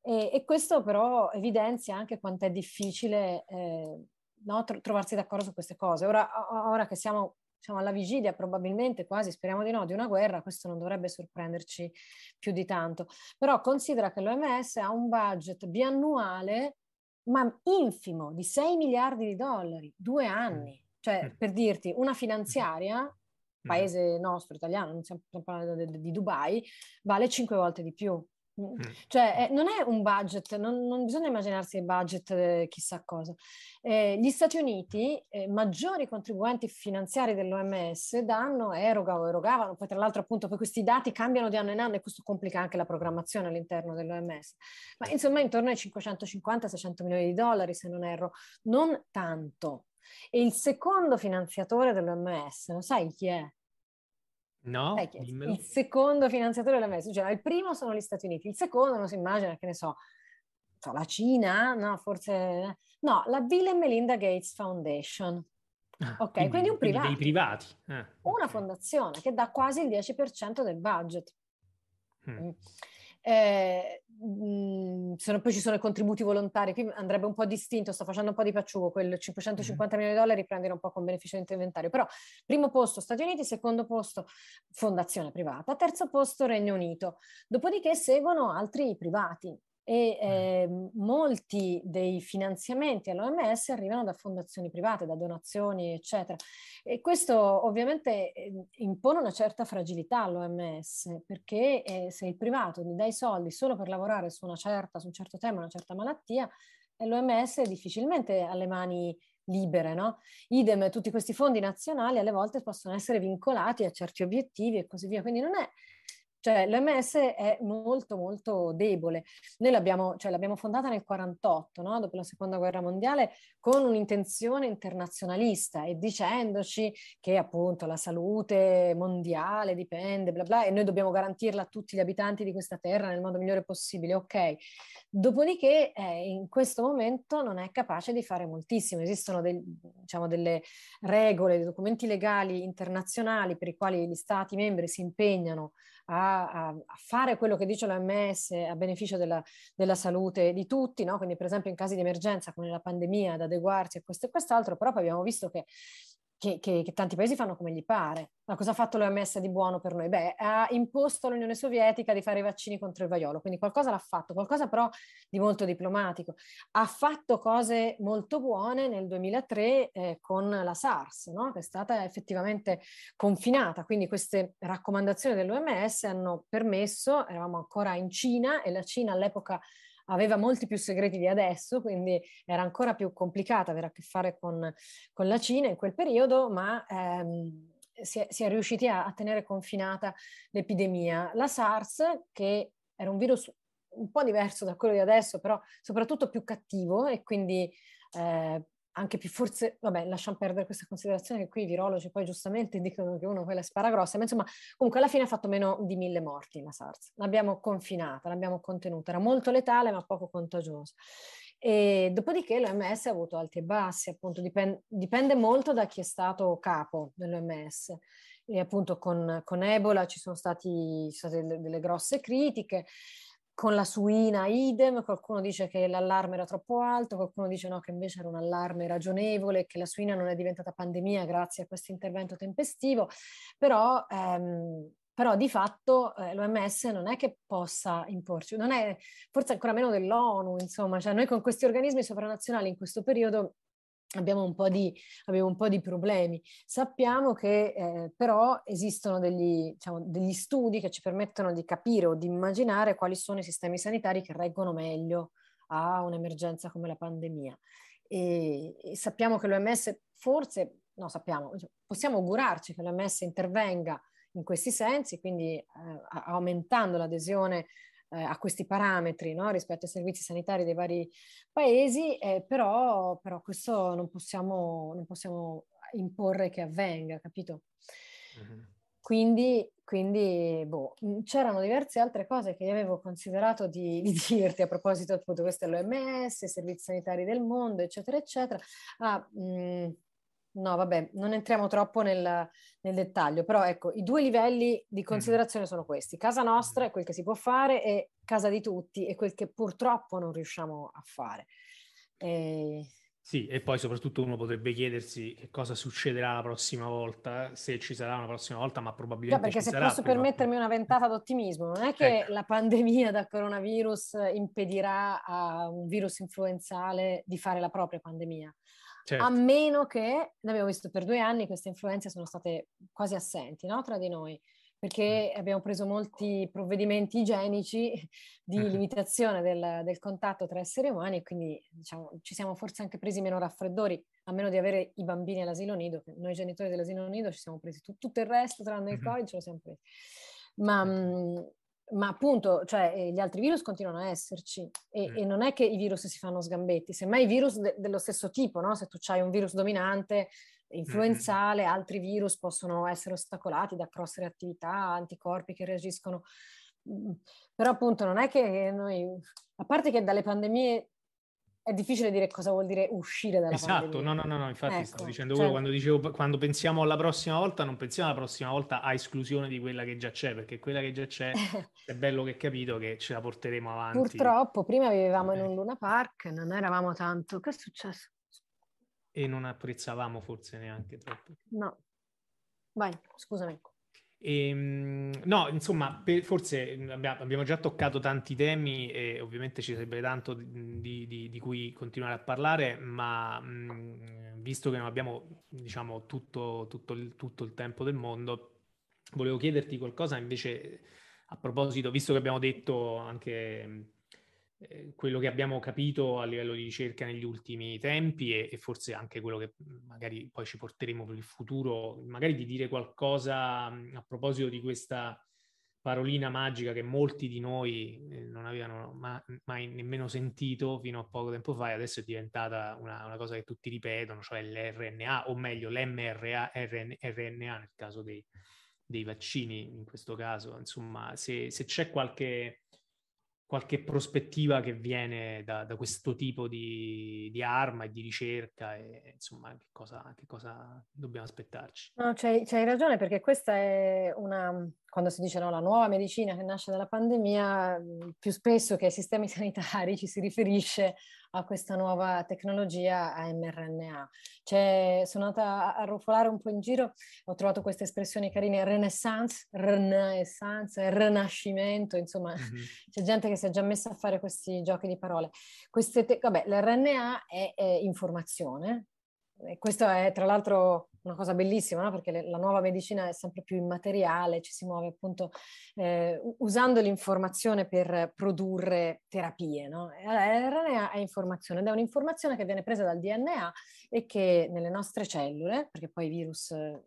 E, e, questo però evidenzia anche quanto è difficile eh, no, tro- trovarsi d'accordo su queste cose. Ora, ora che siamo diciamo, alla vigilia probabilmente quasi, speriamo di no, di una guerra, questo non dovrebbe sorprenderci più di tanto. Però considera che l'OMS ha un budget biannuale ma infimo di 6 miliardi di dollari, due anni. Cioè, mm. per dirti, una finanziaria, mm. paese nostro, italiano, non stiamo parlando di Dubai, vale 5 volte di più. Mm. Cioè, eh, non è un budget, non, non bisogna immaginarsi il budget eh, chissà cosa. Eh, gli Stati Uniti, eh, maggiori contribuenti finanziari dell'OMS, danno, eroga o erogavano, poi tra l'altro appunto poi questi dati cambiano di anno in anno e questo complica anche la programmazione all'interno dell'OMS, ma insomma intorno ai 550-600 milioni di dollari se non erro, non tanto. E il secondo finanziatore dell'OMS, lo sai chi è? No, il secondo finanziatore della MES, cioè il primo sono gli Stati Uniti, il secondo non si immagina, che ne so, la Cina, no, forse, no, la Bill e Melinda Gates Foundation. Ah, ok, quindi, quindi un privato. Dei privati. Eh, Una okay. fondazione che dà quasi il 10% del budget. Mm. Eh, mh, sono, poi ci sono i contributi volontari, qui andrebbe un po' distinto, sto facendo un po' di pacciugo, quel 550 mm. milioni di dollari prendere un po' con beneficio di inventario, però primo posto Stati Uniti, secondo posto fondazione privata, terzo posto Regno Unito, dopodiché seguono altri privati, e eh, molti dei finanziamenti all'OMS arrivano da fondazioni private, da donazioni, eccetera. E questo ovviamente eh, impone una certa fragilità all'OMS, perché eh, se il privato gli dà i soldi solo per lavorare su una certa, su un certo tema, una certa malattia, l'OMS è difficilmente alle mani libere, no? Idem, tutti questi fondi nazionali alle volte possono essere vincolati a certi obiettivi e così via, quindi non è cioè l'OMS è molto molto debole. Noi l'abbiamo, cioè, l'abbiamo fondata nel 48, no? dopo la seconda guerra mondiale, con un'intenzione internazionalista e dicendoci che appunto la salute mondiale dipende, bla bla, e noi dobbiamo garantirla a tutti gli abitanti di questa terra nel modo migliore possibile. Ok. Dopodiché eh, in questo momento non è capace di fare moltissimo. Esistono del, diciamo, delle regole, dei documenti legali internazionali per i quali gli Stati membri si impegnano a, a, a fare quello che dice l'OMS a beneficio della, della salute di tutti, no? quindi per esempio in casi di emergenza come la pandemia, ad adeguarsi a questo e quest'altro, però poi abbiamo visto che che, che, che, tanti paesi fanno come gli pare. Ma cosa ha fatto l'OMS di buono per noi? Beh, ha imposto all'Unione Sovietica di fare i vaccini contro il vaiolo, quindi qualcosa l'ha fatto, qualcosa però di molto diplomatico. Ha fatto cose molto buone nel 2003 eh, con la SARS, no? che è stata effettivamente confinata, quindi queste raccomandazioni dell'OMS hanno permesso, eravamo ancora in Cina e la Cina all'epoca aveva molti più segreti di adesso, quindi era ancora più complicata avere a che fare con, con la Cina in quel periodo, ma ehm, si, è, si, è, riusciti a, a tenere confinata l'epidemia. La SARS, che era un virus un po' diverso da quello di adesso, però soprattutto più cattivo e quindi eh, anche più forse, vabbè, lasciamo perdere questa considerazione che qui i virologi poi giustamente dicono che uno quella spara grossa, ma insomma, comunque alla fine ha fatto meno di mille morti la SARS. L'abbiamo confinata, l'abbiamo contenuta, era molto letale ma poco contagiosa. E dopodiché l'OMS ha avuto alti e bassi, appunto dipende, dipende molto da chi è stato capo dell'OMS. E appunto con, con Ebola ci sono, ci sono state delle, delle grosse critiche, con la suina idem, qualcuno dice che l'allarme era troppo alto, qualcuno dice no, che invece era un allarme ragionevole, che la suina non è diventata pandemia grazie a questo intervento tempestivo, però, ehm, però di fatto eh, l'OMS non è che possa imporci, non è forse ancora meno dell'ONU, insomma, cioè noi con questi organismi sovranazionali in questo periodo abbiamo un po' di, un po di problemi. Sappiamo che eh, però esistono degli, diciamo, degli, studi che ci permettono di capire o di immaginare quali sono i sistemi sanitari che reggono meglio a un'emergenza come la pandemia. E, e sappiamo che l'OMS forse, no sappiamo, possiamo augurarci che l'OMS intervenga in questi sensi, quindi eh, aumentando l'adesione eh, a questi parametri no? rispetto ai servizi sanitari dei vari paesi, eh, però, però, questo non possiamo, non possiamo imporre che avvenga, capito? Mm-hmm. Quindi, quindi boh, mm, c'erano diverse altre cose che io avevo considerato di, di dirti a proposito appunto questo è l'OMS, i servizi sanitari del mondo, eccetera, eccetera. Ah, mh, mm, No, vabbè, non entriamo troppo nel, nel, dettaglio, però ecco, i due livelli di considerazione sono questi. Casa nostra è quel che si può fare e casa di tutti è quel che purtroppo non riusciamo a fare. E... Sì, e poi soprattutto uno potrebbe chiedersi che cosa succederà la prossima volta, se ci sarà una prossima volta, ma probabilmente... Già, perché se sarà, posso prima... permettermi una ventata d'ottimismo, non è che ecco. la pandemia da coronavirus impedirà a un virus influenzale di fare la propria pandemia Certo. A meno che, ne abbiamo visto per due anni, queste influenze sono state quasi assenti no? tra di noi. perché abbiamo preso molti provvedimenti igienici di limitazione del, del contatto tra esseri umani e quindi diciamo, ci siamo forse anche presi meno raffreddori, a meno di avere i bambini all'asilo nido, noi genitori dell'asilo nido ci siamo presi tu, tutto il resto, tranne il Covid, ce lo siamo presi. Ma, ma appunto, cioè, eh, gli altri virus continuano a esserci e, mm. e, non è che i virus si fanno sgambetti, semmai virus de- dello stesso tipo, no? Se tu hai un virus dominante, influenzale, mm. altri virus possono essere ostacolati da cross reattività, anticorpi che reagiscono. Mm, però appunto non è che noi, a parte che dalle pandemie è difficile dire cosa vuol dire uscire dalla esatto, pandemia. no, no, no, infatti ecco, stavo dicendo cioè... quando dicevo quando pensiamo alla prossima volta, non pensiamo alla prossima volta a esclusione di quella che già c'è, perché quella che già c'è è bello che capito che ce la porteremo avanti. Purtroppo prima vivevamo in un Luna Park, non eravamo tanto. Che è successo? E non apprezzavamo forse neanche troppo. No. Vai, scusami. E, ehm, no, insomma, per, forse abbiamo già toccato tanti temi e ovviamente ci sarebbe tanto di, di, di cui continuare a parlare, ma mh, visto che non abbiamo, diciamo, tutto, tutto, il, tutto il tempo del mondo, volevo chiederti qualcosa invece a proposito, visto che abbiamo detto anche eh, quello che abbiamo capito a livello di ricerca negli ultimi tempi e, e, forse anche quello che magari poi ci porteremo per il futuro, magari di dire qualcosa a proposito di questa parolina magica che molti di noi eh, non avevano ma- mai nemmeno sentito fino a poco tempo fa e adesso è diventata una, una cosa che tutti ripetono, cioè l'RNA o meglio l'mRNA RNA nel caso dei, dei vaccini in questo caso. Insomma, se, se c'è qualche qualche prospettiva che viene da, da questo tipo di, di, arma e di ricerca e insomma che cosa, che cosa dobbiamo aspettarci. No, c'hai, c'hai, ragione perché questa è una, quando si dice no, la nuova medicina che nasce dalla pandemia, più spesso che ai sistemi sanitari ci si riferisce a questa nuova tecnologia a mRNA. Cioè, sono andata a rufolare un po' in giro, ho trovato queste espressioni carine, renaissance, renaissance, rinascimento, insomma, mm-hmm. c'è gente che si è già messa a fare questi giochi di parole. Queste te- vabbè, l'RNA è, è informazione, e questo è tra l'altro una cosa bellissima, no? perché le, la nuova medicina è sempre più immateriale, ci si muove appunto eh, usando l'informazione per produrre terapie. No? L'RNA è informazione ed è un'informazione che viene presa dal DNA e che nelle nostre cellule, perché poi i virus eh,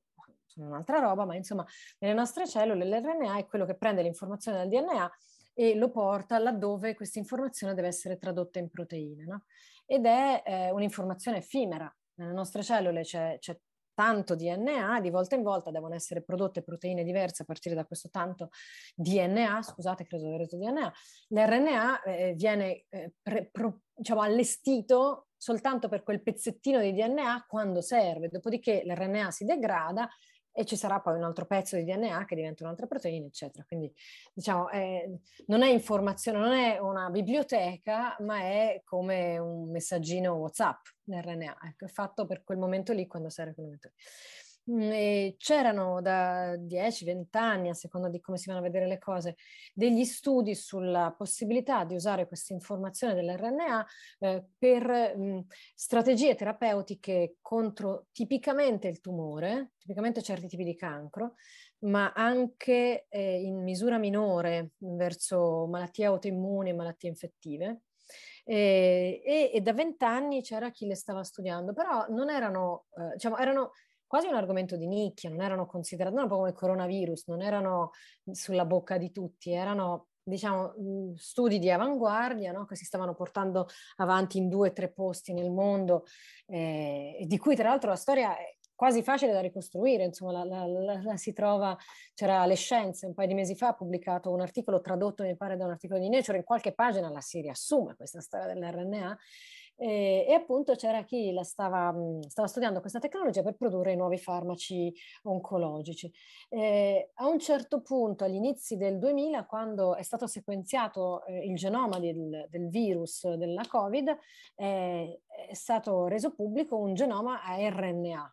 sono un'altra roba, ma insomma nelle nostre cellule l'RNA è quello che prende l'informazione dal DNA e lo porta laddove questa informazione deve essere tradotta in proteine. No? Ed è eh, un'informazione effimera, nelle nostre cellule c'è, c'è tanto DNA, di volta in volta devono essere prodotte proteine diverse a partire da questo tanto DNA, scusate, credo di aver detto DNA, l'RNA eh, viene eh, pre, pro, diciamo, allestito soltanto per quel pezzettino di DNA quando serve, dopodiché l'RNA si degrada e ci sarà poi un altro pezzo di DNA che diventa un'altra proteina, eccetera. Quindi diciamo, eh, non è informazione, non è una biblioteca, ma è come un messaggino WhatsApp, l'RNA, ecco, è fatto per quel momento lì quando serve quel momento lì. Mm, c'erano da 10-20 anni, a seconda di come si vanno a vedere le cose, degli studi sulla possibilità di usare questa informazione dell'RNA eh, per mh, mm, strategie terapeutiche contro tipicamente il tumore, tipicamente certi tipi di cancro, ma anche eh, in misura minore verso malattie autoimmuni e malattie infettive. E, e, e da vent'anni c'era chi le stava studiando, però non erano, eh, diciamo, erano quasi un argomento di nicchia, non erano considerati, non un po' come il coronavirus, non erano sulla bocca di tutti, erano diciamo, mhmm, studi di avanguardia no? che si stavano portando avanti in due o tre posti nel mondo, eh, di cui tra l'altro la storia è quasi facile da ricostruire, insomma, la, la, la, si trova, c'era Le Scienze un paio di mesi fa, ha pubblicato un articolo tradotto, mi pare, da un articolo di Nature, in qualche pagina la si riassume questa storia dell'RNA, e, e, appunto c'era chi stava, stava, studiando questa tecnologia per produrre nuovi farmaci oncologici. E a un certo punto, agli inizi del 2000, quando è stato sequenziato eh, il genoma del, del, virus della Covid, eh, è stato reso pubblico un genoma a RNA.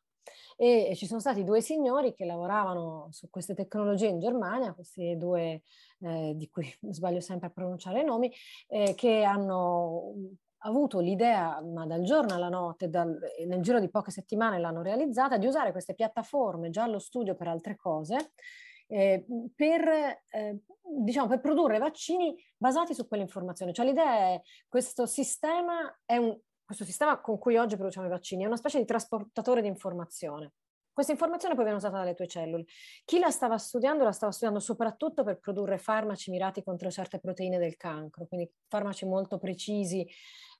E ci sono stati due signori che lavoravano su queste tecnologie in Germania, questi due eh, di cui sbaglio sempre a pronunciare i nomi, eh, che hanno avuto l'idea, ma dal giorno alla notte, dal, nel giro di poche settimane l'hanno realizzata, di usare queste piattaforme già allo studio per altre cose eh, per, eh, diciamo, per produrre vaccini basati su quell'informazione. Cioè l'idea è questo sistema è un, questo sistema con cui oggi produciamo i vaccini è una specie di trasportatore di informazione. Questa informazione poi viene usata dalle tue cellule. Chi la stava studiando la stava studiando soprattutto per produrre farmaci mirati contro certe proteine del cancro, quindi farmaci molto precisi.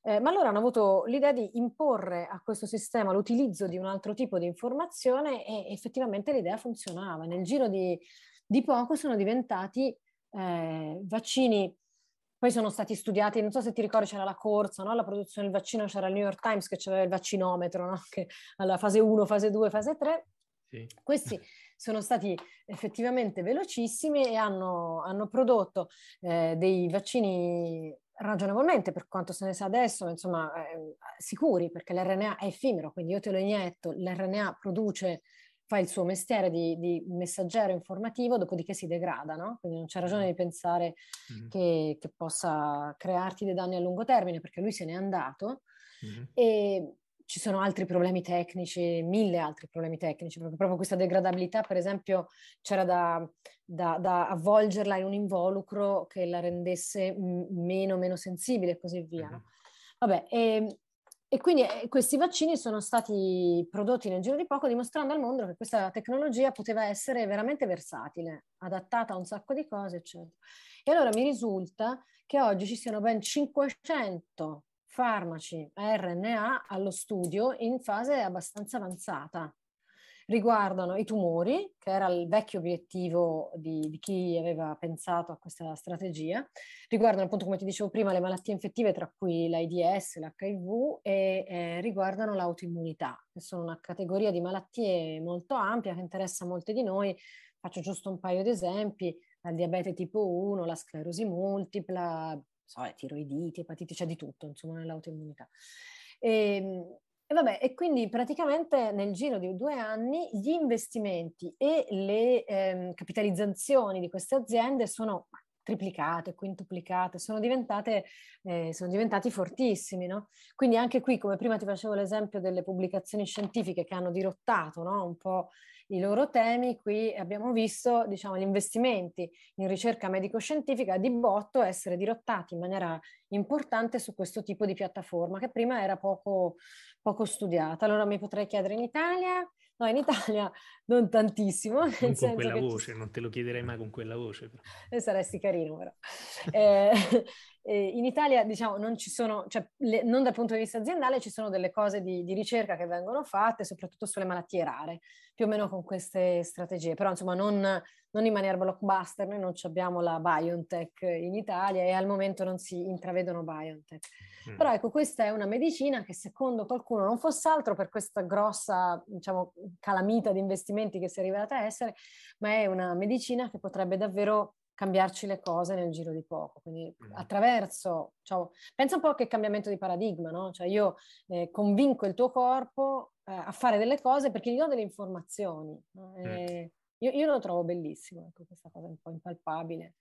Eh, ma allora hanno avuto l'idea di imporre a questo sistema l'utilizzo di un altro tipo di informazione e effettivamente l'idea funzionava. Nel giro di, di poco sono diventati eh, vaccini poi sono stati studiati, non so se ti ricordi, c'era la corsa, no? la produzione del vaccino, c'era il New York Times che c'era il vaccinometro, no? che alla fase 1, fase 2, fase 3. Sì. Questi sono stati effettivamente velocissimi e hanno, hanno prodotto eh, dei vaccini ragionevolmente, per quanto se ne sa adesso, insomma, eh, sicuri, perché l'RNA è effimero, quindi io te lo inietto, l'RNA produce fa il suo mestiere di, di, messaggero informativo, dopodiché si degrada, no? Quindi non c'è ragione di pensare mm-hmm. che, che, possa crearti dei danni a lungo termine, perché lui se n'è andato. Mm-hmm. E ci sono altri problemi tecnici, mille altri problemi tecnici, perché proprio questa degradabilità, per esempio, c'era da, da, da avvolgerla in un involucro che la rendesse meno, meno sensibile e così via. Mm-hmm. Vabbè, e, ehm, e quindi eh, questi vaccini sono stati prodotti nel giro di poco dimostrando al mondo che questa tecnologia poteva essere veramente versatile, adattata a un sacco di cose, eccetera. E allora mi risulta che oggi ci siano ben 500 farmaci RNA allo studio in fase abbastanza avanzata riguardano i tumori, che era il vecchio obiettivo di, di, chi aveva pensato a questa strategia, riguardano appunto, come ti dicevo prima, le malattie infettive, tra cui l'AIDS, l'HIV, e eh, riguardano l'autoimmunità, che sono una categoria di malattie molto ampia che interessa molte di noi. Faccio giusto un paio di esempi, dal diabete tipo 1, la sclerosi multipla, so, tiroiditi, epatiti, c'è di tutto, insomma, nell'autoimmunità. E, ehm, e vabbè, e quindi praticamente nel giro di due anni gli investimenti e le ehm, capitalizzazioni di queste aziende sono triplicate, quintuplicate, sono eh, sono diventati fortissimi, no? Quindi anche qui, come prima ti facevo l'esempio delle pubblicazioni scientifiche che hanno dirottato no? un po' i loro temi, qui abbiamo visto diciamo, gli investimenti in ricerca medico-scientifica di botto essere dirottati in maniera importante su questo tipo di piattaforma che prima era poco, poco studiata. Allora mi potrei chiedere in Italia No, in Italia non tantissimo. Non con quella voce, ci... non te lo chiederei mai con quella voce. Però. E saresti carino, però. eh, in Italia, diciamo, non ci sono, cioè, le, non dal punto di vista aziendale, ci sono delle cose di, di, ricerca che vengono fatte, soprattutto sulle malattie rare, più o meno con queste strategie. Però, insomma, non, non in maniera blockbuster, noi non abbiamo la BioNTech in Italia e al momento non si intravedono BioNTech. Mm. Però ecco, questa è una medicina che secondo qualcuno non fosse altro per questa grossa, diciamo, calamita di investimenti che si è arrivata a essere, ma è una medicina che potrebbe davvero cambiarci le cose nel giro di poco. Quindi mm. attraverso, cioè, pensa un po' che cambiamento di paradigma, no? Cioè io eh, convinco il tuo corpo eh, a fare delle cose perché gli do delle informazioni. No? Mm. Io, io, lo trovo bellissimo, ecco, questa cosa un po' impalpabile.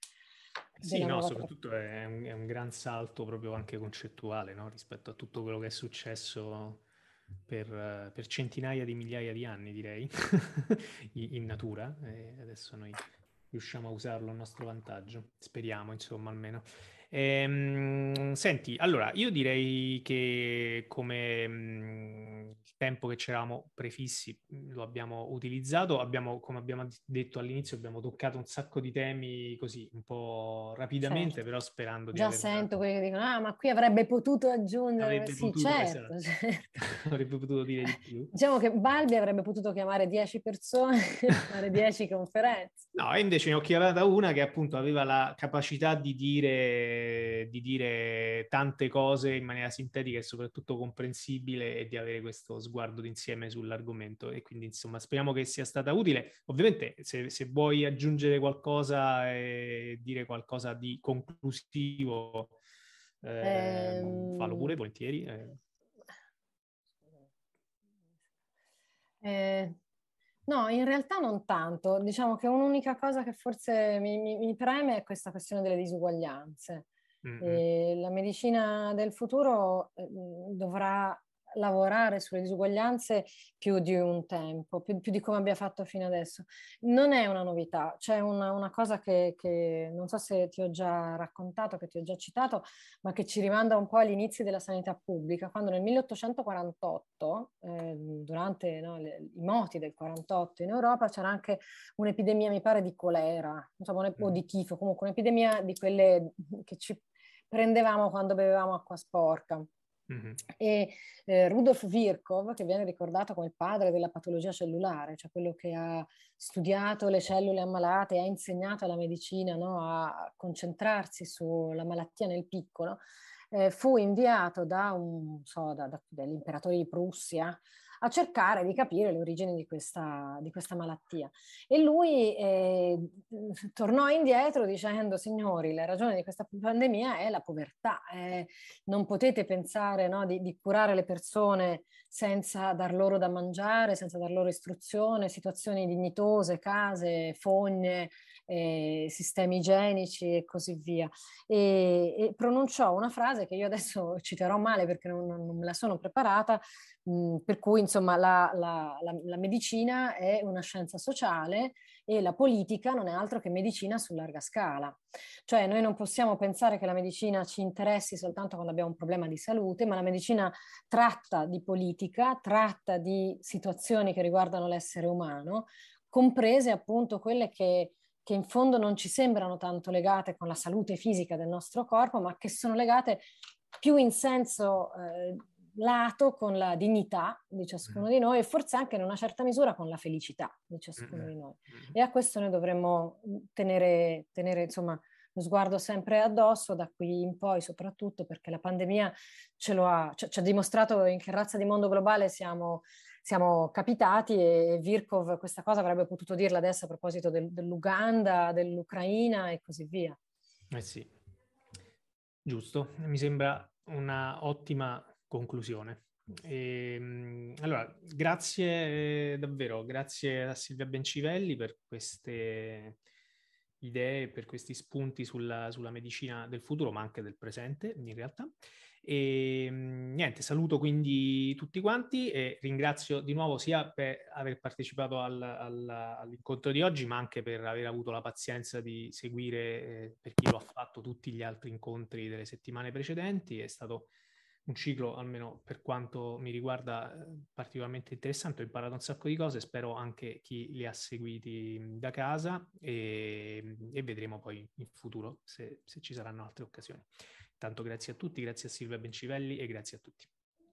Sì, no, soprattutto è un, è un, gran salto proprio anche concettuale no? rispetto a tutto quello che è successo per, per centinaia di migliaia di anni, direi, in natura. E adesso noi riusciamo a usarlo a nostro vantaggio, speriamo, insomma, almeno. Ehm, senti, allora, io direi che come mh, tempo che ci eravamo prefissi mhmm, lo abbiamo utilizzato, abbiamo, come abbiamo detto all'inizio, abbiamo toccato un sacco di temi così un po' rapidamente, certo. però sperando di... Già sento quelli che dicono, ah ma qui avrebbe potuto aggiungere... Avrebbe sì, potuto, certo, certo. avrebbe potuto dire di più. Diciamo che Balbi avrebbe potuto chiamare 10 persone, fare 10 conferenze. No, e invece ne ho chiamata una che appunto aveva la capacità di dire, di dire tante cose in maniera sintetica e soprattutto comprensibile e di avere questo sguardo d'insieme sull'argomento e quindi insomma speriamo che sia stata utile. Ovviamente se, se vuoi aggiungere qualcosa e dire qualcosa di conclusivo, eh, ehm... fallo pure volentieri. Eh. Eh, No, in realtà non tanto. Diciamo che un'unica cosa che forse mi, mi, mi preme è questa questione delle disuguaglianze. Mm-hmm. la medicina del futuro eh, dovrà lavorare sulle disuguaglianze più di un tempo, più, più, di come abbia fatto fino adesso. Non è una novità, c'è una, una cosa che, che, non so se ti ho già raccontato, che ti ho già citato, ma che ci rimanda un po' agli inizi della sanità pubblica, quando nel 1848, eh, durante no, le, i moti del 48 in Europa, c'era anche un'epidemia, mi pare, di colera, insomma, o di tifo, comunque un'epidemia di quelle che ci prendevamo quando bevevamo acqua sporca. Mm-hmm. E eh, Rudolf Virchow, che viene ricordato come il padre della patologia cellulare, cioè quello che ha studiato le cellule ammalate e ha insegnato alla medicina no, a concentrarsi sulla malattia nel piccolo, eh, fu inviato da un, so, da, da, dall'imperatore di Prussia a cercare di capire le origini di questa, di questa malattia. E lui eh, tornò indietro dicendo, signori, la ragione di questa pandemia è la povertà. Eh, non potete pensare no, di, di curare le persone senza dar loro da mangiare, senza dar loro istruzione, situazioni dignitose, case, fogne, eh, sistemi igienici e così via. E, e, pronunciò una frase che io adesso citerò male perché non, non me la sono preparata, mh, per cui insomma la, la, la, la medicina è una scienza sociale e la politica non è altro che medicina su larga scala. Cioè noi non possiamo pensare che la medicina ci interessi soltanto quando abbiamo un problema di salute, ma la medicina tratta di politica, tratta di situazioni che riguardano l'essere umano, comprese appunto quelle che che in fondo non ci sembrano tanto legate con la salute fisica del nostro corpo, ma che sono legate più in senso eh, lato con la dignità di ciascuno mm. di noi e forse anche in una certa misura con la felicità di ciascuno mm. di noi. Mm. E a questo noi dovremmo tenere, tenere insomma, lo sguardo sempre addosso da qui in poi, soprattutto perché la pandemia ce lo ha, ci ha dimostrato in che razza di mondo globale siamo siamo capitati e Virkov questa cosa avrebbe potuto dirla adesso a proposito del, dell'Uganda, dell'Ucraina e così via. Eh sì, giusto, mi sembra una ottima conclusione. E, ehm, allora, grazie davvero, grazie a Silvia Bencivelli per queste idee, per questi spunti sulla, sulla medicina del futuro, ma anche del presente in realtà. E ehm, niente, saluto quindi tutti quanti e ringrazio di nuovo sia per aver partecipato al, al, all'incontro di oggi, ma anche per aver avuto la pazienza di seguire, eh, per chi lo ha fatto, tutti gli altri incontri delle settimane precedenti. È stato un ciclo, almeno per quanto mi riguarda, particolarmente interessante. Ho imparato un sacco di cose, spero anche chi li ha seguiti da casa e, e vedremo poi in futuro se, se ci saranno altre occasioni. Tanto grazie a tutti, grazie a Silvia Bencivelli e grazie a tutti.